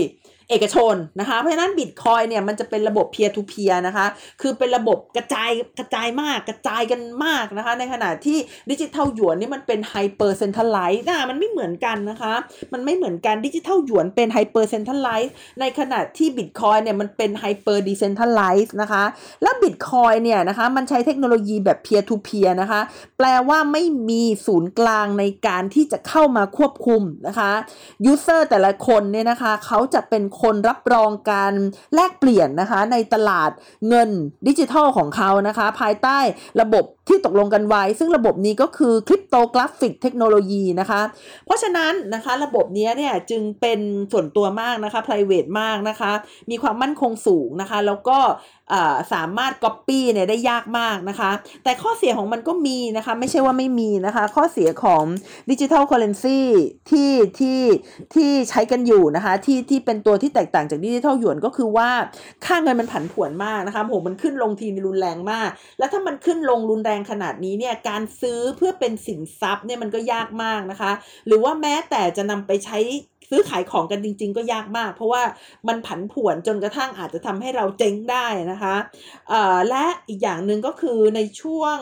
เอกชนนะคะ เพราะฉะนั้นบิตคอยเนี่ยมันจะเป็นระบบ peer to peer นะคะ คือเป็นระบบกระจายกระจายมากกระจายกันมากนะคะ ในขณะที่ดิจิทัลหยวนนี่มันเป็น hyper centralized นะมันไม่เหมือนกันนะคะ มันไม่เหมือนกันดิจิทัลหยวนเป็น hyper centralized ในขณะที่บิตคอยเนี่ยมันเป็น hyper decentralized นะคะ แล้วบิตคอยเนี่ยนะคะมันใช้เทคโนโลยีแบบ peer to peer นะคะ แปลว่าไม่มีศูนย์กลางในการที่จะเข้ามาควบคุมนะคะ user แต่ละคนเนี่ยนะคะเขาจะเป็นคนรับรองการแลกเปลี่ยนนะคะในตลาดเงินดิจิทัลของเขานะคะ ภายใต้ระบบที่ตกลงกันไว้ ซึ่งระบบนี้ก็คือ cryptographic technology นะคะ เพราะฉะนั้นนะคะระบบนี้เนี่ยจึงเป็นส่วนตัวมากนะคะ private มากนะคะ มีความมั่นคงสูงนะคะ แล้วก็ สามารถ Copy เนี่ยได้ยากมากนะคะ แต่ข้อเสียของมันก็มีนะคะ ไม่ใช่ว่าไม่มีนะคะ ข้อเสียของดิจิทัลเคอร์เรนซีที่ที่ที่ใช้กันอยู่นะคะ ที่ที่เป็นตัวที่แตกต่างจากดิจิทัลหยวนก็คือว่าค่าเงินมันผันผวนมากนะคะโหมันขึ้นลงทีรุนแรงมาก แล้วถ้ามันขึ้นลงรุนแรงขนาดนี้เนี่ยการซื้อเพื่อเป็นสินทรัพย์เนี่ยมันก็ยากมากนะคะ หรือว่าแม้แต่จะนำไปใช้ ซื้อขายของกันจริง ๆ ก็ยากมาก เพราะว่ามันผันผวนจนกระทั่งอาจจะทำให้เราเจ๊งได้นะคะและอีกอย่างหนึ่งก็คือในช่วง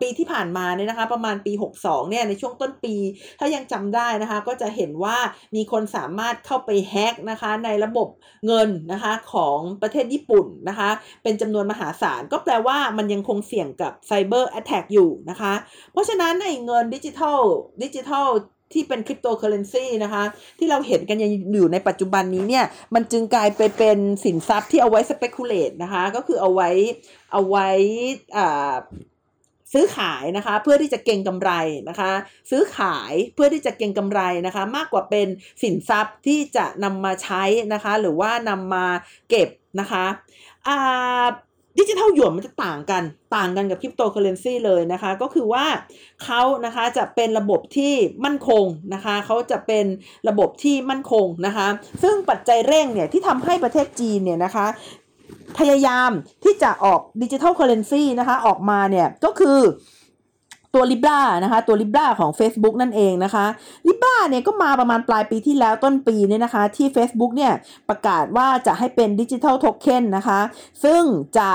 ปีที่ผ่านมาเนี่ยนะคะ ประมาณปี 62เนี่ยในช่วงต้นปี ถ้ายังจำได้นะคะ ก็จะเห็นว่ามีคนสามารถเข้าไปแฮกนะคะ ในระบบเงินนะคะของประเทศญี่ปุ่นนะคะ เป็นจำนวนมหาศาลก็แปลว่ามันยังคงเสี่ยงกับไซเบอร์แอตแทกอยู่นะคะ เพราะฉะนั้นในเงินดิจิทัลดิจิทัล ที่เป็นคริปโตเคอเรนซีนะคะที่เราเห็นกันยังอยู่ในปัจจุบันนี้เนี่ยมันจึงกลายไปเป็นสินทรัพย์ที่เอาไว้สเปกุเลตนะคะก็คือเอาไว้เอาไว้อ่าซื้อขายนะคะเพื่อที่จะเก็งกำไรนะคะ ซื้อขายเพื่อที่จะเก็งกำไรนะคะ มากกว่าเป็นสินทรัพย์ที่จะนำมาใช้นะคะ หรือว่านำมาเก็บนะคะอ่า ดิจิทัลหยวนมันจะต่างกันต่างกันกับคริปโตเคอเรนซีเลยนะคะ ก็คือว่าเขานะคะจะเป็นระบบที่มั่นคงนะคะเขาจะเป็นระบบที่มั่นคงนะคะ ซึ่งปัจจัยเร่งเนี่ยที่ทำให้ประเทศจีนเนี่ยนะคะพยายามที่จะออก digital currency นะคะออกมาเนี่ยก็คือ ตัว Libra นะคะตัว Libra ของ Facebook นั่นเองนะคะ Libra เนี่ยก็มาประมาณปลายปีที่แล้วต้นปีเนี่ยนะคะ ที่ Facebook เนี่ยประกาศว่าจะให้เป็น digital token นะคะ ซึ่งจะ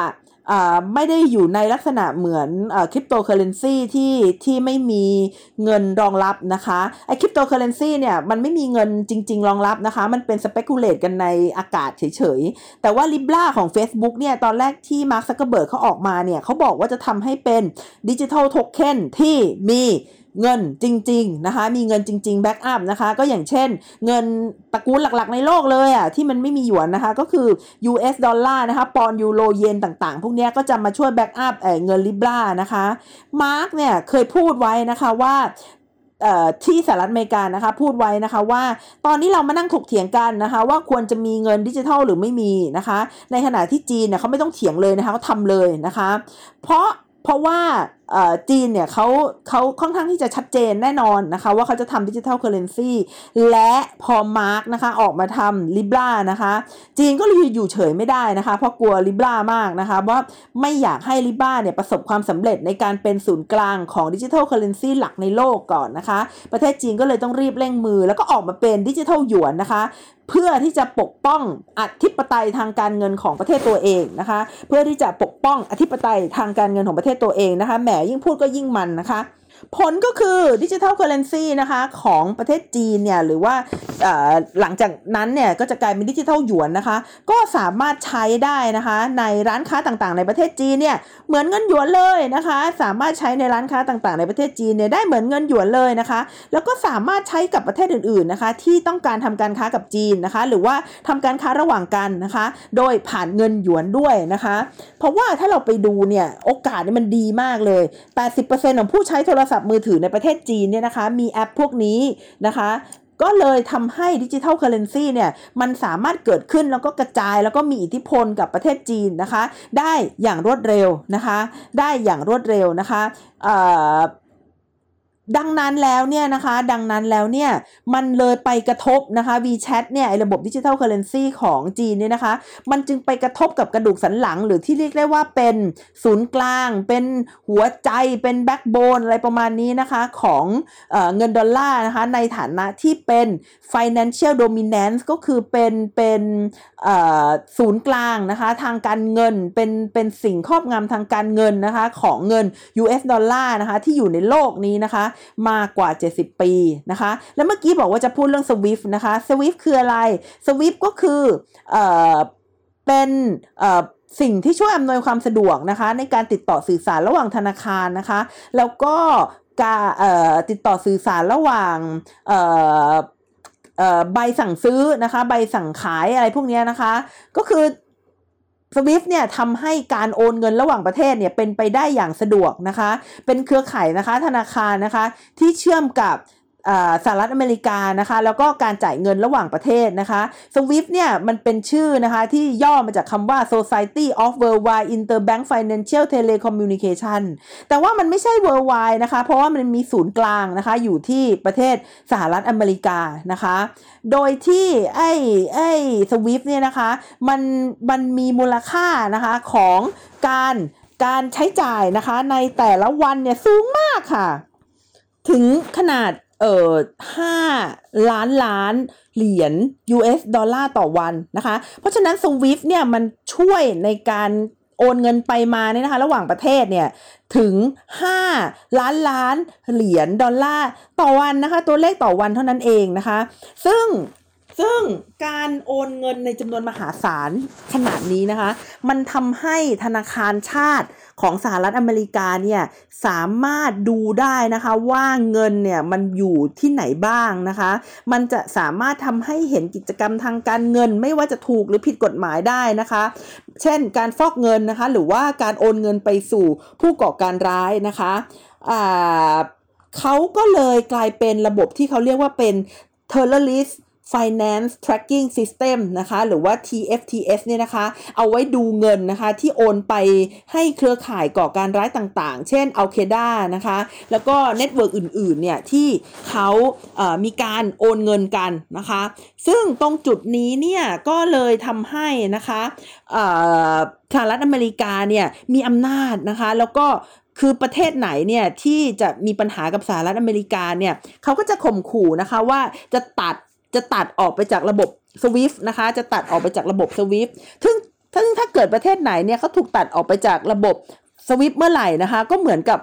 ไม่ได้อยู่ในลักษณะเหมือนคริปโตเคอเรนซีที่ที่ไม่มีเงินรองรับนะคะไอคริปโตเคอเรนซีเนี่ยมันไม่มีเงินจริง ๆ รองรับนะคะ มันเป็น speculate กันในอากาศเฉยๆ แต่ว่า Libra ของ Facebook เนี่ยตอนแรกที่มาร์คซักเกอร์เบิร์กเขาออกมาเนี่ยเขาบอกว่าจะทำให้เป็น digital token ที่มี เงินจริงๆนะคะมีเงินจริงๆ back up นะคะก็อย่างเช่น เงินตระกูลหลักๆ ในโลกเลยอะที่มันไม่มีหยวนนะคะก็คือ US ดอลลาร์นะคะปอนยูโรเยนต่างๆ พวกนี้ก็จะมาช่วย back up เงิน Libra นะคะมาร์กเนี่ยเคยพูดไว้นะคะว่าที่สหรัฐอเมริกานะคะพูดไว้นะคะว่าตอนนี้เรามานั่งถกเถียงกันนะคะว่าควรจะมีเงินดิจิทัลหรือไม่มีนะคะ ในขณะที่จีนเนี่ยเขาไม่ต้องเถียงเลยนะคะเขาทำเลยนะคะ เพราะเพราะว่า จีนเนี่ยเขาเขาค่อนข้างที่จะชัดเจนแน่นอนนะคะ ว่าเขาจะทำ digital currency และพอมาร์กนะคะออกมาทำ Libra นะคะ จีนก็เลยอยู่เฉยไม่ได้นะคะ เพราะกลัว Libra มากนะคะว่าไม่อยากให้ Libra เนี่ยประสบความสำเร็จในการเป็นศูนย์กลางของ digital currency หลักในโลกก่อนนะคะ ประเทศจีนก็เลยต้องรีบเร่งมือ แล้วก็ออกมาเป็นดิจิทัลหยวนนะคะ เพื่อที่จะปกป้องอธิปไตยทางการเงินของประเทศตัวเองนะคะ เพื่อที่จะปกป้องอธิปไตยทางการเงินของประเทศตัวเองนะคะแหมยิ่งพูดก็ยิ่งมันนะคะ ผลก็คือ digital currency นะคะของประเทศจีนเนี่ยหรือว่าหลังจากนั้นเนี่ยก็จะกลายเป็นดิจิทัลหยวนนะคะ ก็สามารถใช้ได้นะคะในร้านค้าต่างๆ ในประเทศจีนเนี่ยเหมือนเงินหยวนเลยนะคะ สามารถใช้ในร้านค้าต่างๆ ในประเทศจีนเนี่ยได้เหมือนเงินหยวนเลยนะคะ แล้วก็สามารถใช้กับประเทศอื่นๆนะคะที่ต้องการทำการค้ากับจีนนะคะ หรือว่าทำการค้าระหว่างกันนะคะ โดยผ่านเงินหยวนด้วยนะคะ เพราะว่าถ้าเราไปดูเนี่ยโอกาสนี่มันดีมากเลย 80%ของผู้ใช้โทรศัพท์มือถือในประเทศจีนเนี่ยนะคะ มีแอปพวกนี้นะคะก็เลยทำให้ดิจิทัลเคอร์เรนซีเนี่ยมันสามารถเกิดขึ้นแล้วก็กระจายแล้วก็มีอิทธิพลกับประเทศจีนนะคะ ได้อย่างรวดเร็วนะคะ ได้อย่างรวดเร็วนะคะ ดังนั้นแล้วเนี่ยนะคะ ดังนั้นแล้วเนี่ย มันเลยไปกระทบนะคะ WeChat เนี่ยระบบ digital currency ของจีนเนี่ยนะคะ มันจึงไปกระทบกับกระดูกสันหลัง หรือที่เรียกได้ว่าเป็นศูนย์กลาง เป็นหัวใจ เป็น backbone อะไรประมาณนี้นะคะ ของเอเงินดอลลาร์นะคะ ในฐานะที่เป็น financial dominance ก็คือเป็นเป็นศูนย์กลางนะคะ ทางการเงิน เป็นเป็นสิ่งครอบงำทางการเงินนะคะ ของเงิน US dollar นะคะ ที่อยู่ในโลกนี้นะคะมากกว่า 70 ปีนะคะ แล้วเมื่อกี้บอกว่าจะพูดเรื่อง SWIFT นะคะ SWIFT คืออะไร SWIFT ก็คือเอ่อเป็นเอ่อสิ่งที่ช่วยอำนวยความสะดวกนะคะ ในการติดต่อสื่อสารระหว่างธนาคารนะคะ แล้วก็การติดต่อสื่อสารระหว่างใบสั่งซื้อนะคะ ใบสั่งขายอะไรพวกนี้นะคะ ก็คือ สวิฟเนี่ยทำให้การโอนเงินระหว่างประเทศเนี่ยเป็นไปได้อย่างสะดวกนะคะ เป็นเครือข่ายนะคะธนาคารนะคะที่เชื่อมกับ สหรัฐอเมริกานะคะแล้วก็การจ่ายเงินระหว่างประเทศนะคะ SWIFT เนี่ยมันเป็นชื่อนะคะที่ย่อมาจากคำว่า Society of Worldwide Interbank Financial Telecommunication แต่ว่ามันไม่ใช่ worldwide นะคะ เพราะว่ามันมีศูนย์กลางนะคะอยู่ที่ประเทศสหรัฐอเมริกานะคะ โดยที่ไอ้ไอ้ SWIFT เนี่ยนะคะมันมันมีมูลค่านะคะของการการใช้จ่ายนะคะในแต่ละวันเนี่ยสูงมากค่ะ ถึงขนาด เอ่อห้าล้านล้านเหรียญ US ดอลลาร์ต่อวันนะคะ เพราะฉะนั้น SWIFT เนี่ยมันช่วยในการโอนเงินไปมาเนี่ยนะคะ ระหว่างประเทศเนี่ยถึง 5 ล้านล้านเหรียญดอลลาร์ต่อวันนะคะ ตัวเลขต่อวันเท่านั้นเองนะคะ ซึ่งซึ่งการโอนเงินในจำนวนมหาศาลขนาดนี้นะคะ มันทำให้ธนาคารชาติ ของสหรัฐอเมริกาเนี่ยสามารถดูได้นะคะว่าเงินเนี่ยมันอยู่ที่ไหนบ้างนะคะ มันจะสามารถทำให้เห็นกิจกรรมทางการเงินไม่ว่าจะถูกหรือผิดกฎหมายได้นะคะ เช่นการฟอกเงินนะคะหรือว่าการโอนเงินไปสู่ผู้ก่อการร้ายนะคะอ่าเขาก็เลยกลายเป็นระบบที่เขาเรียกว่าเป็น Terrorist Finance Tracking System นะคะ หรือว่า TFTS เนี่ยนะคะ เอาไว้ดูเงินนะคะ ที่โอนไปให้เครือข่ายก่อการร้ายต่างๆ เช่น a l q a i d a นะคะ แล้วก็ network อื่นๆ เนี่ยที่เขามีการโอนเงินกันนะคะ ซึ่งตรงจุดนี้เนี่ยก็เลยทำให้นะคะสหรัฐอเมริกาเนี่ยมีอำนาจนะคะ แล้วก็คือประเทศไหนเนี่ยที่จะมีปัญหากับสหรัฐอเมริกาเนี่ยเขาก็จะข่มขู่นะคะว่าจะตัด จะตัดออกไปจากระบบ SWIFT นะคะ จะตัดออกไปจากระบบ SWIFT ซึ่งถ้งถ้าเกิดประเทศไหนเนี่ยเขาถูกตัดออกไปจากระบบ SWIFT เมื่อไหร่นะคะ ก็เหมือนกับ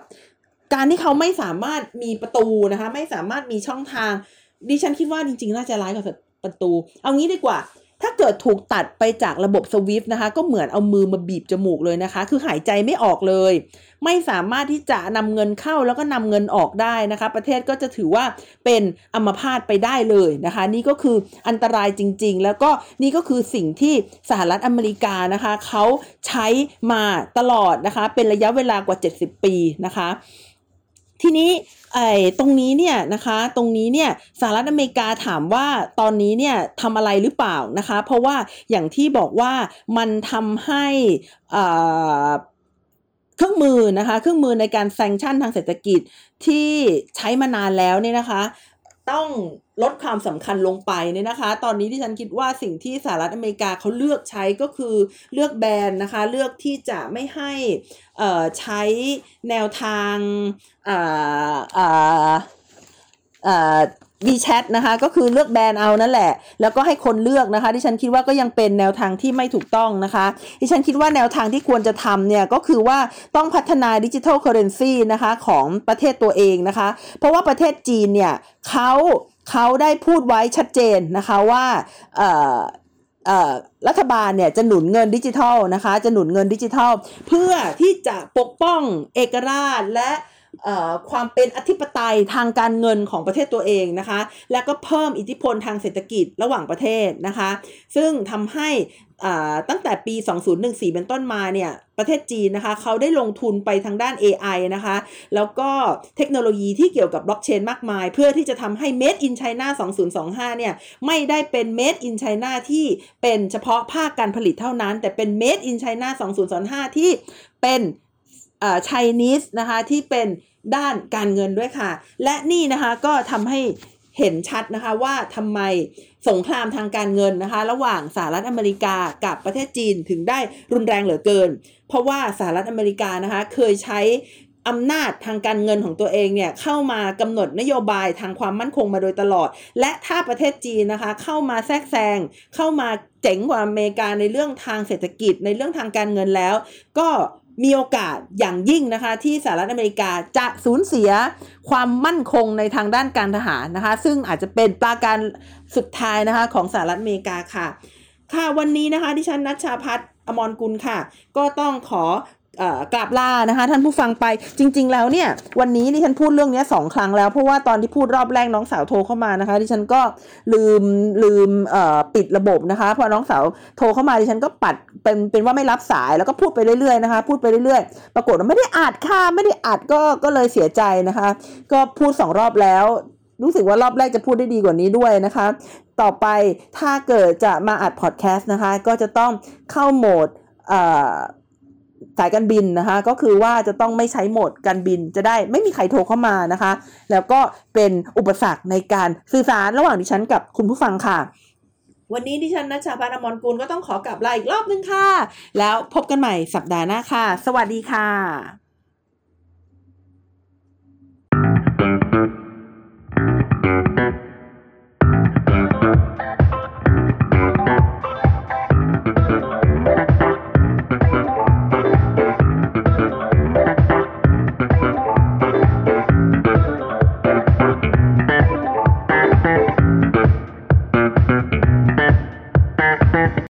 การที่เขาไม่สามารถมีประตูนะคะ ไม่สามารถมีช่องทาง ดิฉันคิดว่าจริง ๆ น่าจะร้ายกว่าประตู เอางี้ดีกว่า ถ้าเกิดถูกตัดไปจากระบบสวิฟต์นะคะ ก็เหมือนเอามือมาบีบจมูกเลยนะคะ คือหายใจไม่ออกเลย ไม่สามารถที่จะนำเงินเข้าแล้วก็นำเงินออกได้นะคะ ประเทศก็จะถือว่าเป็นอัมพาตไปได้เลยนะคะ นี่ก็คืออันตรายจริง ๆ แล้วก็นี่ก็คือสิ่งที่สหรัฐอเมริกานะคะเขาใช้มาตลอดนะคะ เป็นระยะเวลากว่า 70 ปีนะคะ ทีนี้ ไอ้ตรงนี้เนี่ยนะคะตรงนี้เนี่ยสหรัฐอเมริกาถามว่าตอนนี้เนี่ยทำอะไรหรือเปล่านะคะ เพราะว่าอย่างที่บอกว่ามันทำให้เครื่องมือนะคะเครื่องมือในการแซงชั่นทางเศรษฐกิจที่ใช้มานานแล้วเนี่ยนะคะ ต้อง ลดความสำคัญลงไปเนี่ยนะคะ ตอนนี้ที่ฉันคิดว่าสิ่งที่สหรัฐอเมริกาเขาเลือกใช้ก็คือเลือกแบนนะคะ เลือกที่จะไม่ให้ใช้แนวทาง WeChat นะคะก็คือเลือกแบรนด์เอานั่นแหละ แล้วก็ให้คนเลือกนะคะที่ฉันคิดว่าก็ยังเป็นแนวทางที่ไม่ถูกต้องนะคะที่ฉันคิดว่าแนวทางที่ควรจะทำเนี่ยก็คือว่าต้องพัฒนา digital currency นะคะของประเทศตัวเองนะคะ เพราะว่าประเทศจีนเนี่ยเขา เขาได้พูดไว้ชัดเจนนะคะว่ารัฐบาลเนี่ยจะหนุนเงินดิจิทัลนะคะ จะหนุนเงินดิจิทัล เพื่อที่จะปกป้องเอกราชและ ความเป็นอธิปไตยทางการเงินของประเทศตัวเองนะคะ แล้วก็เพิ่มอิทธิพลทางเศรษฐกิจระหว่างประเทศนะคะ ซึ่งทำให้ตั้งแต่ปี 2014 เป็นต้นมาเนี่ย ประเทศจีนนะคะ เขาได้ลงทุนไปทางด้าน AI นะคะ แล้วก็เทคโนโลยีที่เกี่ยวกับบล็อกเชนมากมาย เพื่อที่จะทำให้ Made in China 2025 เนี่ย ไม่ได้เป็น Made in China ที่เป็นเฉพาะภาคการผลิตเท่านั้น แต่เป็น Made in China 2025 ที่เป็น ไชนีสนะคะที่เป็นด้านการเงินด้วยค่ะ และนี่นะคะก็ทำให้เห็นชัดนะคะว่าทำไมสงครามทางการเงินนะคะ ระหว่างสหรัฐอเมริกากับประเทศจีนถึงได้รุนแรงเหลือเกิน เพราะว่าสหรัฐอเมริกานะคะเคยใช้อำนาจทางการเงินของตัวเองเนี่ยเข้ามากำหนดนโยบายทางความมั่นคงมาโดยตลอด และถ้าประเทศจีนนะคะเข้ามาแทรกแซงเข้ามาเจ๋งกว่าอเมริกาในเรื่องทางเศรษฐกิจในเรื่องทางการเงินแล้ว ก็ มีโอกาสอย่างยิ่งนะคะ ที่สหรัฐอเมริกาจะสูญเสียความมั่นคงในทางด้านการทหารนะคะ ซึ่งอาจจะเป็นปราการสุดท้ายนะคะของสหรัฐอเมริกาค่ะ ค่ะวันนี้นะคะที่ฉันนัชชาพัฒน์อมรกุลค่ะ ก็ต้องขอ กราบลานะคะท่านผู้ฟังไปจริง ๆ แล้วเนี่ยวันนี้ดิฉันพูดเรื่องนี้สองครั้งแล้วเพราะว่าตอนที่พูดรอบแรกน้องสาวโทรเข้ามานะคะดิฉันก็ลืมลืมปิดระบบนะคะพอน้องสาวโทรเข้ามาดิฉันก็ปัดเป็นเป็นว่าไม่รับสายแล้วก็พูดไปเรื่อยๆนะคะพูดไปเรื่อยๆ ปรากฏว่าไม่ได้อัดค่ะไม่ได้อัดก็ก็เลยเสียใจนะคะ ก็พูดสองรอบแล้วรู้สึกว่ารอบแรกจะพูดได้ดีกว่านี้ด้วยนะคะ ต่อไปถ้าเกิดจะมาอัดพอดแคสต์นะคะก็จะต้องเข้าโหมด สายการบินนะคะ ก็คือว่าจะต้องไม่ใช้โหมดการบินจะได้ไม่มีใครโทรเข้ามานะคะ แล้วก็เป็นอุปสรรคในการสื่อสารระหว่างดิฉันกับคุณผู้ฟังค่ะ วันนี้ดิฉันนัชชาพานมรกุลก็ต้องขอกลับลาอีกรอบนึงค่ะ แล้วพบกันใหม่สัปดาห์หน้าค่ะ สวัสดีค่ะ